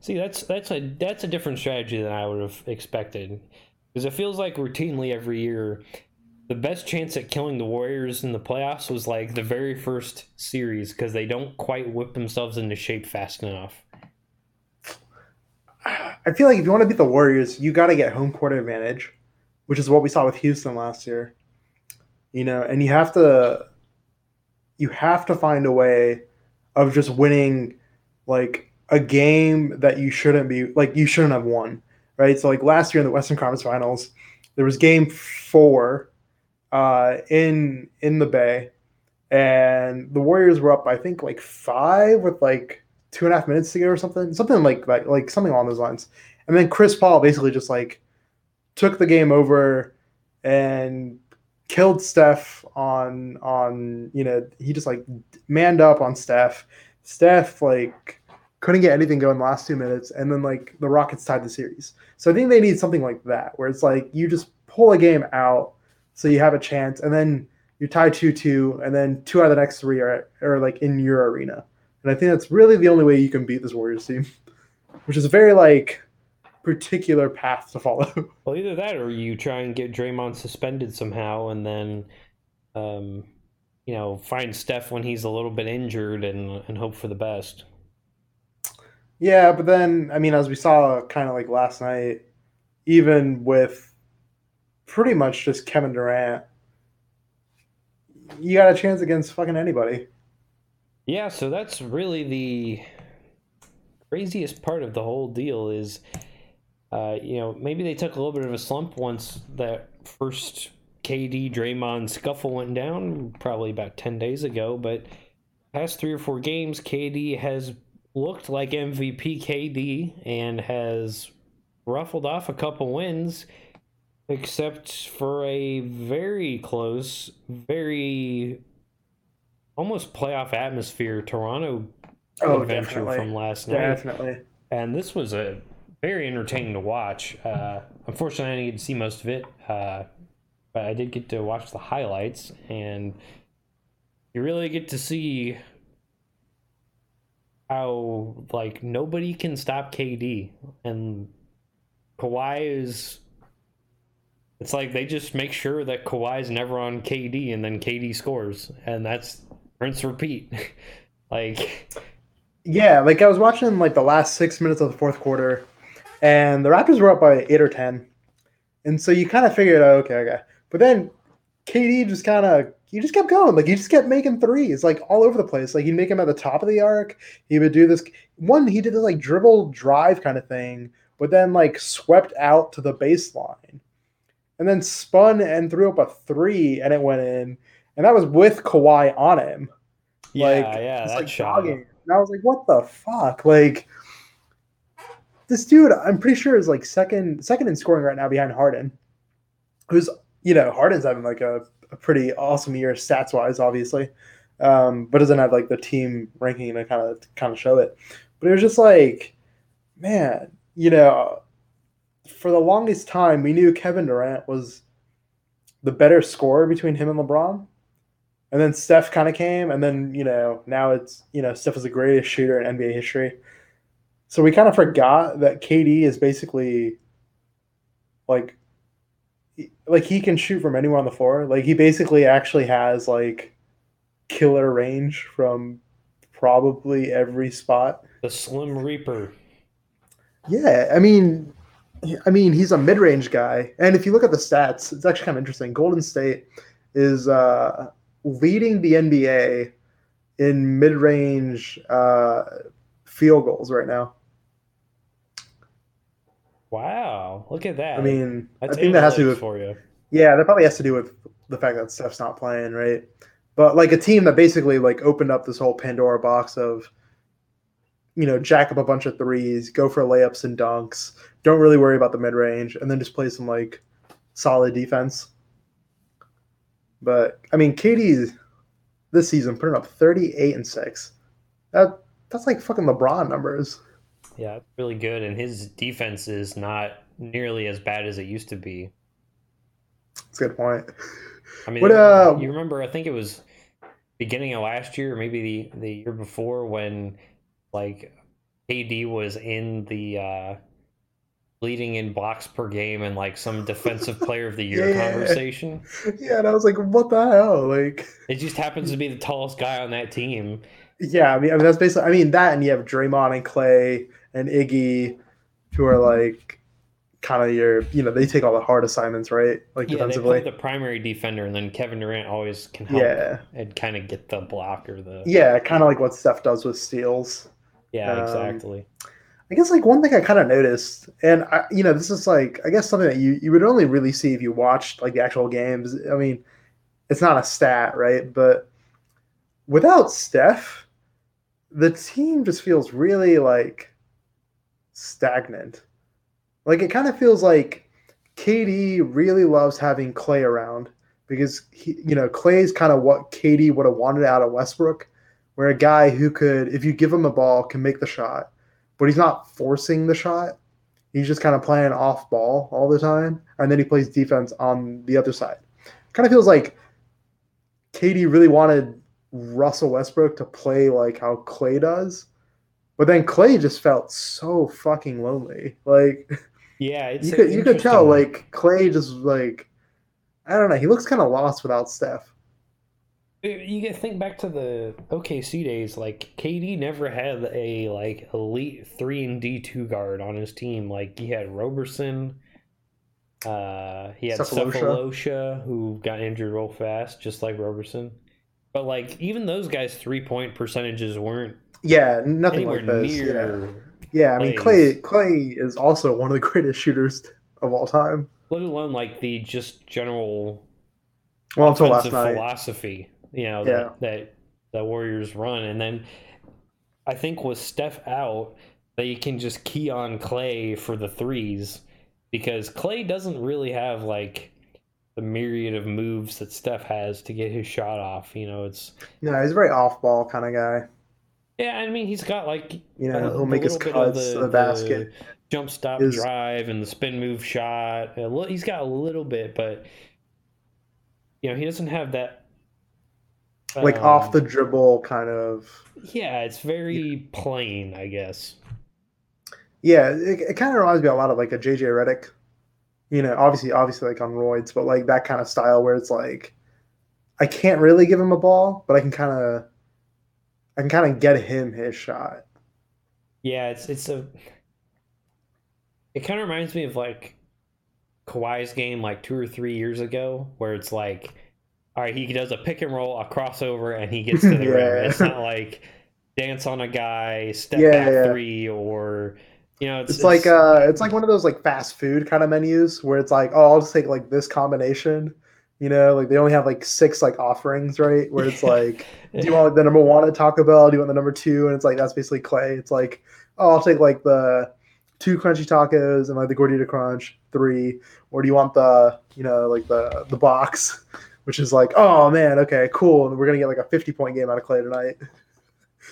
See, that's that's a that's a different strategy than I would have expected, because it feels like routinely every year, the best chance at killing the Warriors in the playoffs was like the very first series because they don't quite whip themselves into shape fast enough. I feel like if you want to beat the Warriors, you got to get home court advantage, which is what we saw with Houston last year. You know, and you have to you have to find a way of just winning like a game that you shouldn't be like you shouldn't have won, right? So like last year in the Western Conference Finals, there was game 4 uh in in the Bay and the Warriors were up I think like 5 with like two and a half minutes to go or something, something like that, like something along those lines. And then Chris Paul basically just like took the game over and killed Steph on on you know he just like manned up on Steph. Steph like couldn't get anything going the last two minutes, and then like the Rockets tied the series. So I think they need something like that where it's like you just pull a game out so you have a chance, and then you tie two two, and then two out of the next three are are like in your arena. And I think that's really the only way you can beat this Warriors team, [laughs] which is a very like particular path to follow. [laughs] Well, either that or you try and get Draymond suspended somehow, and then, um, you know, find Steph when he's a little bit injured and and hope for the best. Yeah, but then I mean, as we saw kind of like last night, even with pretty much just Kevin Durant, you got a chance against fucking anybody. Yeah, so that's really the craziest part of the whole deal is, uh, you know, maybe they took a little bit of a slump once that first KD Draymond scuffle went down, probably about 10 days ago, but past three or four games, KD has looked like MVP KD and has ruffled off a couple wins, except for a very close, very almost playoff atmosphere Toronto Oh, adventure definitely. from last night. Definitely. And this was a very entertaining to watch. Uh, unfortunately, I didn't get to see most of it, uh, but I did get to watch the highlights, and you really get to see how like nobody can stop KD, and Kawhi is. It's like they just make sure that Kawhi's never on KD, and then KD scores, and that's rinse repeat. [laughs] like Yeah, like I was watching like the last six minutes of the fourth quarter, and the Raptors were up by eight or ten, and so you kind of figured, oh, okay, okay. But then KD just kind of he just kept going. Like he just kept making threes, like all over the place. Like he'd make him at the top of the arc. He would do this one. He did this like dribble drive kind of thing, but then like swept out to the baseline, and then spun and threw up a three, and it went in. And that was with Kawhi on him. Yeah, like, yeah, that like shot. jogging. And I was like, what the fuck? Like this dude, I'm pretty sure is like second second in scoring right now behind Harden. Who's you know, Harden's having like a, a pretty awesome year stats wise, obviously. Um, but doesn't have like the team ranking to kind of kind of show it. But it was just like, man, you know, for the longest time we knew Kevin Durant was the better scorer between him and LeBron. And then Steph kind of came, and then you know now it's you know Steph is the greatest shooter in NBA history. So we kind of forgot that KD is basically like like he can shoot from anywhere on the floor. Like he basically actually has like killer range from probably every spot. The Slim Reaper. Yeah, I mean, I mean he's a mid-range guy, and if you look at the stats, it's actually kind of interesting. Golden State is uh, leading the NBA in mid-range uh, field goals right now. Wow, look at that. I mean, That's I think that has to do with for you. Yeah, that probably has to do with the fact that Steph's not playing, right? But like a team that basically like opened up this whole Pandora box of, you know, jack up a bunch of threes, go for layups and dunks, don't really worry about the mid range, and then just play some like solid defense. But I mean, KD's this season putting up thirty eight and six. That that's like fucking LeBron numbers. Yeah, really good, and his defense is not nearly as bad as it used to be. That's a good point. I mean, What, uh, you remember? I think it was beginning of last year, maybe the the year before, when like KD was in the uh, leading in blocks per game and like some defensive player of the [laughs] year Yeah. conversation. Yeah, and I was like, what the hell? Like It just happens to be the tallest guy on that team. Yeah, I mean, I mean that's basically. I mean that, and you have Draymond and Clay and Iggy, who are like kind of your. You know, they take all the hard assignments, right? Like Yeah, defensively. the primary defender, and then Kevin Durant always can help Yeah, and kind of get the block or the yeah, kind of like what Steph does with steals. yeah, Um, exactly. I guess like one thing I kind of noticed, and I, you know, this is like I guess something that you you would only really see if you watched like the actual games. I mean, it's not a stat, right? But without Steph, the team just feels really like stagnant. Like it kind of feels like KD really loves having Clay around because he, you know, Clay's kind of what KD would have wanted out of Westbrook, where a guy who could, if you give him a ball, can make the shot but he's not forcing the shot. He's just kind of playing off ball all the time, and then he plays defense on the other side. Kind of feels like KD really wanted Russell Westbrook to play like how Clay does, but then Clay just felt so fucking lonely. Like Yeah, it's you could you could tell like Clay just like I don't know. He looks kind of lost without Steph. You get think back to the OKC days. Like KD never had a like elite three and D two guard on his team. Like he had Roberson, uh, he had Sefolosha. Sefolosha, who got injured real fast, just like Roberson. But like even those guys' three point percentages weren't Yeah, nothing anywhere like this. Yeah. near. yeah, I mean Clay Clay is also one of the [laughs] greatest shooters of all time. Let alone like the just general Well, until last night. philosophy, you know, Yeah. that, that the Warriors run. And then I think with Steph out, they can just key on Clay for the threes because Clay doesn't really have like the myriad of moves that Steph has to get his shot off. You know, it's No, he's a very off-ball kind of guy. Yeah. I mean, he's got like You know, he'll make a his little bit of cuts to the basket. jump stop His- drive and the spin move shot. He's got a little bit, but you know, he doesn't have that Like um, off the dribble kind of. Yeah, it's very plain, I guess. Yeah, it, it kind of reminds me a lot of like a JJ Redick. You know, obviously, obviously like on roids, but like that kind of style where it's like, I can't really give him a ball, but I can kind of, I can kind of get him his shot. Yeah, it's it's a. It kind of reminds me of like Kawhi's game, like two or three years ago, where it's like, all right, he does a pick and roll, a crossover, and he gets to [laughs] the Yeah. rim. It's not like dance on a guy, step Yeah, back yeah. three, or you know, it's, It's, like uh, it's like one of those like fast food kind of menus where it's like, oh, I'll just take like this combination. You know, like they only have like six like offerings, right? Where it's like, [laughs] do you want like, the number one at Taco Bell? Do you want the number two? And it's like that's basically Clay. It's like, oh, I'll take like the two crunchy tacos and like the gordita crunch three, or do you want the you know like the the box, [laughs] which is like, oh man, okay, cool, and we're gonna get like a fifty point game out of Clay tonight.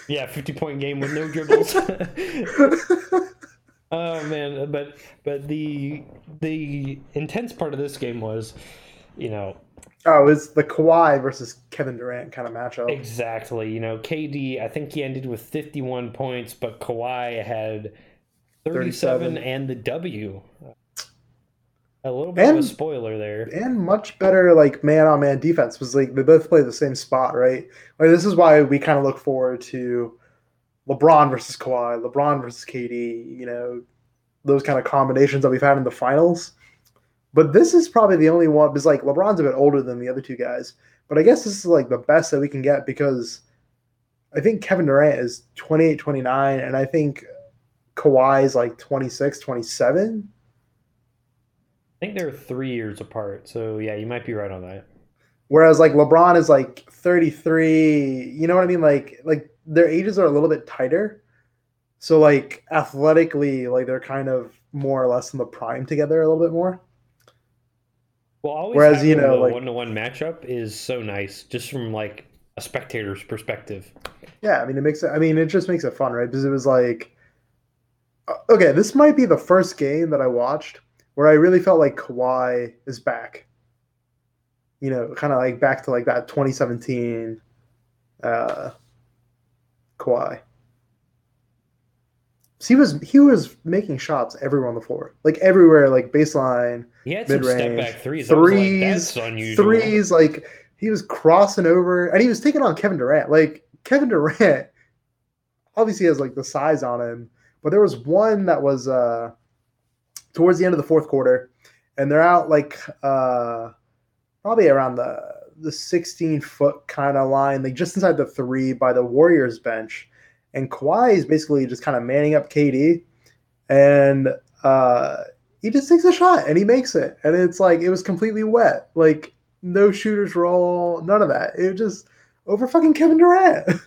yeah, fifty point game with no dribbles. [laughs] oh man, but but the the intense part of this game was, you know, oh, it's the Kawhi versus Kevin Durant kind of matchup. Exactly. You know, KD, I think he ended with 51 points, but Kawhi had 37, 37. and the W. A little bit of a spoiler there. and much better like man on man defense was like they both play the same spot, right? Like this is why we kind of look forward to LeBron versus Kawhi, LeBron versus KD, you know, those kind of combinations that we've had in the finals. But this is probably the only one because like LeBron's a bit older than the other two guys. But I guess this is like the best that we can get because I think Kevin Durant is 28, 29, and I think Kawhi is like 26, 27. I think they're three years apart. So, yeah, you might be right on that. Whereas like LeBron is like 33, you know what I mean? Like like their ages are a little bit tighter. So like athletically, like they're kind of more or less in the prime together a little bit more. Well, always Whereas, you know, like- one-to-one matchup is so nice, just from like a spectator's perspective. Yeah, I mean it makes it I mean it just makes it fun, right? Because it was like uh, okay, this might be the first game that I watched where I really felt like Kawhi is back. You know, kind of like back to like that 2017 uh Kawhi. He was he was making shots everywhere on the floor, like everywhere, like baseline, He had some Mid-range, step-back threes. Like, threes, unusual. threes. Like he was crossing over, and he was taking on Kevin Durant. Like Kevin Durant, obviously has like the size on him, but there was one that was uh towards the end of the fourth quarter, and they're out like uh probably around the the 16 foot kind of line, like just inside the three by the Warriors bench. And Kawhi is basically just kind of manning up KD, and uh, he just takes a shot and he makes it, and it's like it was completely wet, like no shooters roll, none of that. It was just over fucking Kevin Durant. [laughs]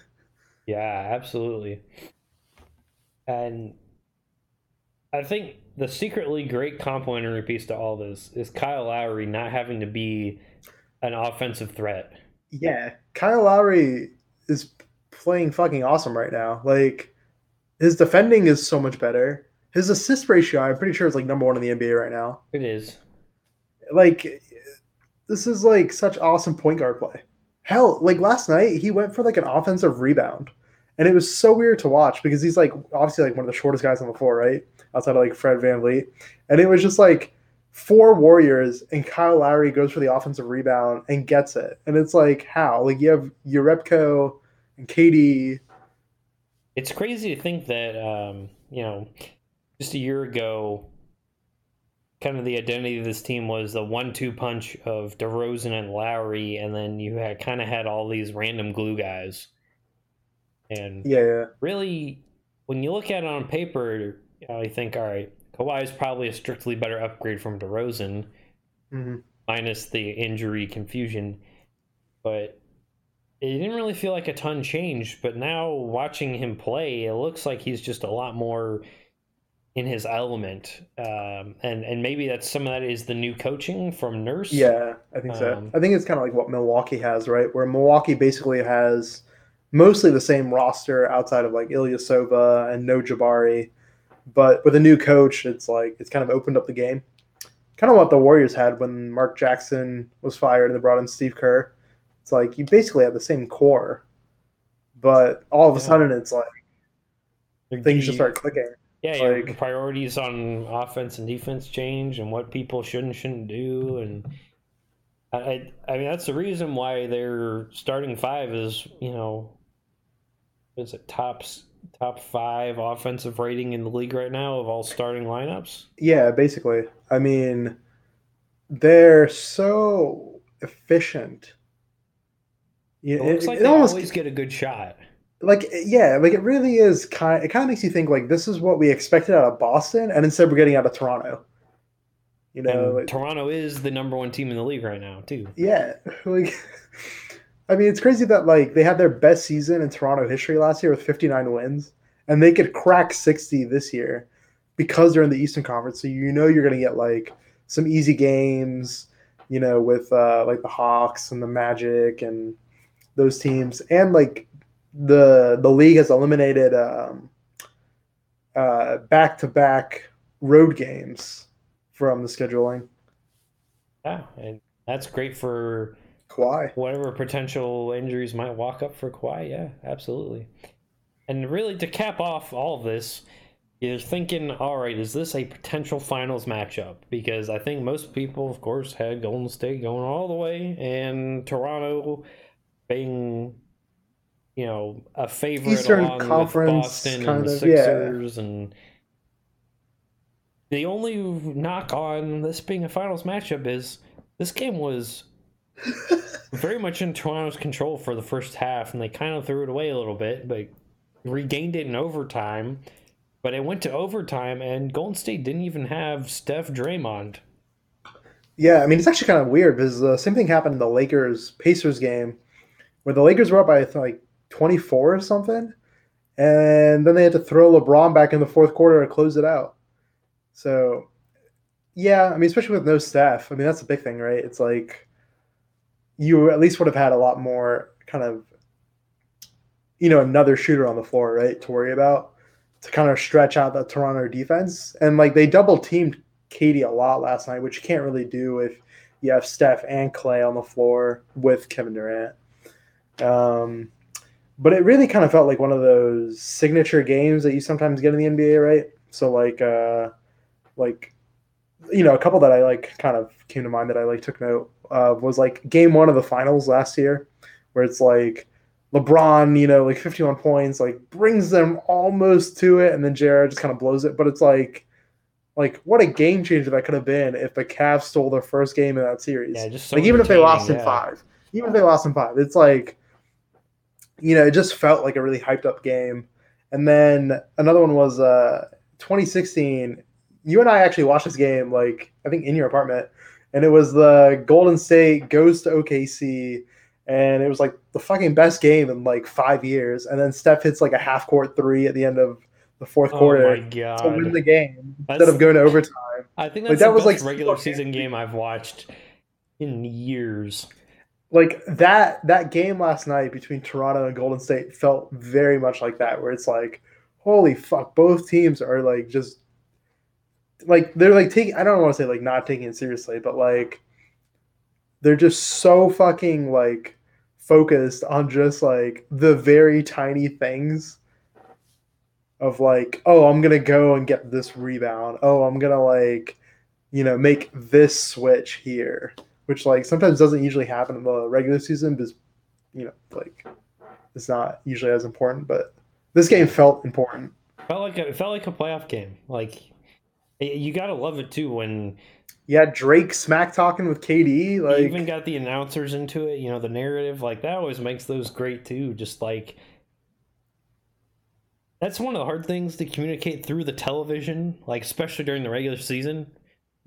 Yeah, absolutely. And I think the secretly great complimentary piece to all this is Kyle Lowry not having to be an offensive threat. yeah, Kyle Lowry is playing fucking awesome right now. Like his defending is so much better. His assist ratio, I'm pretty sure, is like number one in the NBA right now. It is. like this is like such awesome point guard play. Hell, like last night he went for like an offensive rebound. And it was so weird to watch because he's like obviously like one of the shortest guys on the floor, right? Outside of like Fred VanVleet. And it was just like four Warriors and Kyle Lowry goes for the offensive rebound and gets it. And it's like how? Like you have Jerebko and KD. It's crazy to think that, um, you know, just a year ago, kind of the identity of this team was the one-two punch of DeRozan and Lowry, and then you had kind of had all these random glue guys. And Yeah, yeah. really, when you look at it on paper, you, know, you think, all right, Kawhi is probably a strictly better upgrade from DeRozan, Mhm. minus the injury confusion. But it didn't really feel like a ton changed. But now watching him play, it looks like he's just a lot more in his element. Um, and and maybe that's some of that is the new coaching from Nurse. Yeah, I think so. Um, I think it's kind of like what Milwaukee has, right? Where Milwaukee basically has mostly the same roster outside of like Ilyasova and no Jabari, but with a new coach, it's like it's kind of opened up the game. Kind of what the Warriors had when Mark Jackson was fired and they brought in Steve Kerr. It's like you basically have the same core, but all of a Yeah. sudden it's like things G- just start clicking. Yeah, your Like- priorities on offense and defense change, and what people should and shouldn't do, and I, I, mean that's the reason why their starting five is you know, is it top top five offensive rating in the league right now of all starting lineups? Yeah, basically. I mean, they're so efficient Yeah, It looks like it they almost- always get a good shot. like yeah, like it really is kind. It kind of makes you think like this is what we expected out of Boston, and instead we're getting out of Toronto. You know, like, Toronto is the number one team in the league right now, too. yeah, [laughs] like I mean, it's crazy that like they had their best season in Toronto history last year with 59 wins, and they could crack 60 this year because they're in the Eastern Conference. So you know you're gonna get like some easy games, you know, with uh, like the Hawks and the Magic and those teams, and like the the league has eliminated um, uh, back-to-back road games from the scheduling. Yeah, and that's great for Kawhi. whatever potential injuries might walk up for Kawhi. Yeah, absolutely. And really, to cap off all of this, you're thinking, all right, is this a potential finals matchup? Because I think most people, of course, had Golden State going all the way and Toronto being, you know, a favorite Eastern along Conference, Boston kind and the of, yeah. Sixers and. The only knock on this being a finals matchup is this game was [laughs] very much in Toronto's control for the first half, and they kind of threw it away a little bit, but regained it in overtime. But it went to overtime, and Golden State didn't even have Steph Draymond. Yeah, I mean it's actually kind of weird because the same thing happened in the Lakers Pacers game, where the Lakers were up by like 24 or something, and then they had to throw LeBron back in the fourth quarter to close it out. So, yeah, I mean especially with no Steph, I mean that's a big thing, right? It's like you at least would have had a lot more kind of you know another shooter on the floor, right, to worry about to kind of stretch out the Toronto defense, and like they double teamed KD a lot last night, which you can't really do if you have Steph and Clay on the floor with Kevin Durant. Um, but it really kind of felt like one of those signature games that you sometimes get in the NBA, right? So like, uh, like, you know, a couple that I like kind of came to mind that I like took note of was like game one of the finals last year, where it's like LeBron, you know, like 51 points, like brings them almost to it, and then Jared just kind of blows it. But it's like, like what a game changer that could have been if the Cavs stole their first game in that series. Yeah, just so like even if they lost in five, even if they lost in five, it's like, you know, it just felt like a really hyped up game. And then another one was uh 2016. You and I actually watched this game, like I think in your apartment, and it was the Golden State goes to OKC, and it was like the fucking best game in like five years. And then Steph hits like a half court three at the end of the fourth Oh quarter to win the game instead of going to overtime. I think like, that the was, best like, regular season game I've watched in years. Like that that game last night between Toronto and Golden State felt very much like that, where it's like, holy fuck, both teams are like just like they're like taking I don't want to say like not taking it seriously, but like they're just so fucking like focused on just like the very tiny things of like, oh, I'm gonna go and get this rebound. Oh, I'm gonna like, you know, make this switch here which like sometimes doesn't usually happen in the regular season because you know like it's not usually as important but this game felt important Felt like a, it felt like a playoff game. Like you gotta love it too when yeah drake smack talking with kd you like even got the announcers into it. You know the narrative like that always makes those great too. Just like that's one of the hard things to communicate through the television, like especially during the regular season.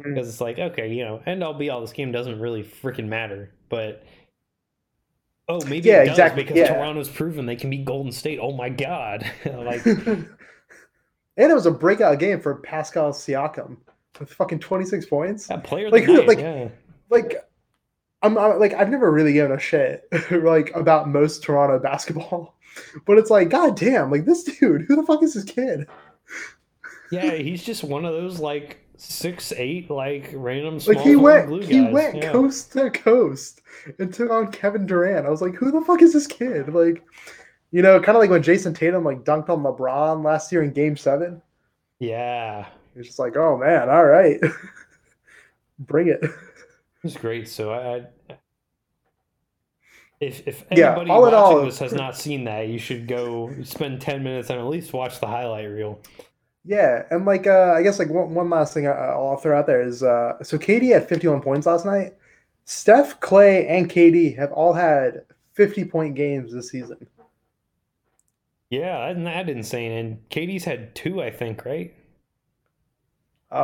Because mm. it's like okay, you know, end all be all. This game doesn't really freaking matter, but. Oh, maybe Yeah, it does exactly, because yeah. Toronto's proven they can beat Golden State. Oh my god! [laughs] like [laughs] and it was a breakout game for pascal siakam with fucking 26 points that player Like, night, like- yeah. like I'm, I'm like I've never really given a shit [laughs] like about most Toronto basketball, but it's like god damn like this dude who the fuck is this kid? Yeah, he's just one of those like six eight like random small Like he went he guys. went yeah. coast to coast and took on Kevin Durant. I was like, who the fuck is this kid? Like, you know, kind of like when Jayson Tatum like dunked on LeBron last year in Game Seven. Yeah, It's just like, oh man, all right, [laughs] bring it. it was great. So I, I if if Yeah, anybody all in watching all- this has not seen that, you should go spend ten minutes and at least watch the highlight reel. Yeah, and like uh, I guess like one, one last thing I, I'll throw out there is uh, so KD had 51 points last night. Steph, Clay, and KD have all had 50 point games this season. Yeah, isn't that insane? And KD's had two, I think, right? Uh,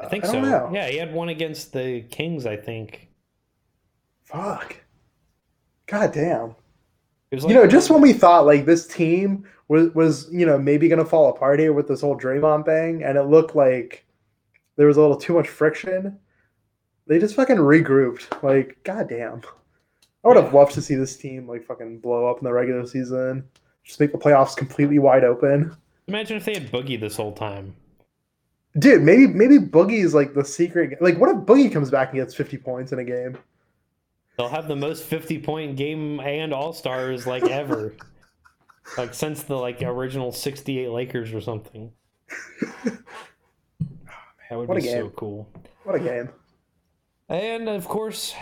I think I so. know. Yeah, he had one against the Kings, I think. Fuck. God damn. It was you know, just when we thought like this team was was you know maybe gonna fall apart here with this whole Draymond thing, and it looked like there was a little too much friction. They just fucking regrouped. Like, goddamn. I would have loved to see this team like fucking blow up in the regular season. Just make the playoffs completely wide open. Imagine if they had Boogie this whole time. Dude, maybe maybe Boogie is like the secret. Like, what if Boogie comes back and gets fifty points in a game? They'll have the most 50 point game and all stars like ever. [laughs] like since the like original 68 Lakers or something. That would What a be so cool. What a game! And of course,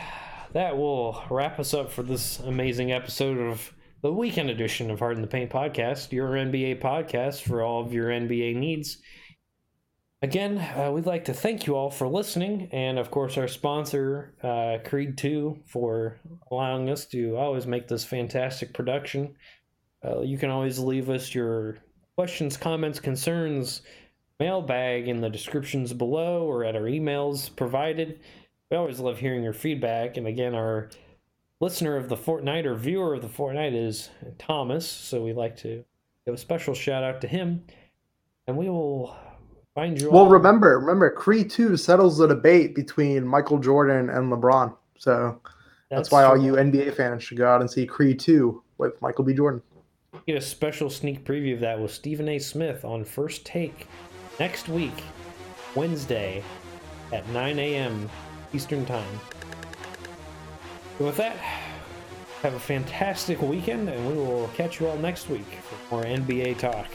that will wrap us up for this amazing episode of the weekend edition of Hard in the Paint podcast, your NBA podcast for all of your NBA needs. Again, uh, we'd like to thank you all for listening, and of course, our sponsor, uh, Creed 2, for allowing us to always make this fantastic production. Uh, you can always leave us your questions, comments, concerns, mailbag in the descriptions below or at our emails provided. We always love hearing your feedback. And again, our listener of the fortnight or viewer of the fortnight is Thomas. So we'd like to give a special shout out to him. And we will find you Well, all. remember, remember, Creed two settles the debate between Michael Jordan and LeBron. So that's, why all you NBA fans should go out and see Creed two with Michael B. Jordan. Get a special sneak preview of that with Stephen A. Smith on First Take next week, Wednesday at 9 a.m. Eastern Time. And with that, have a fantastic weekend, and we will catch you all next week for more NBA talk.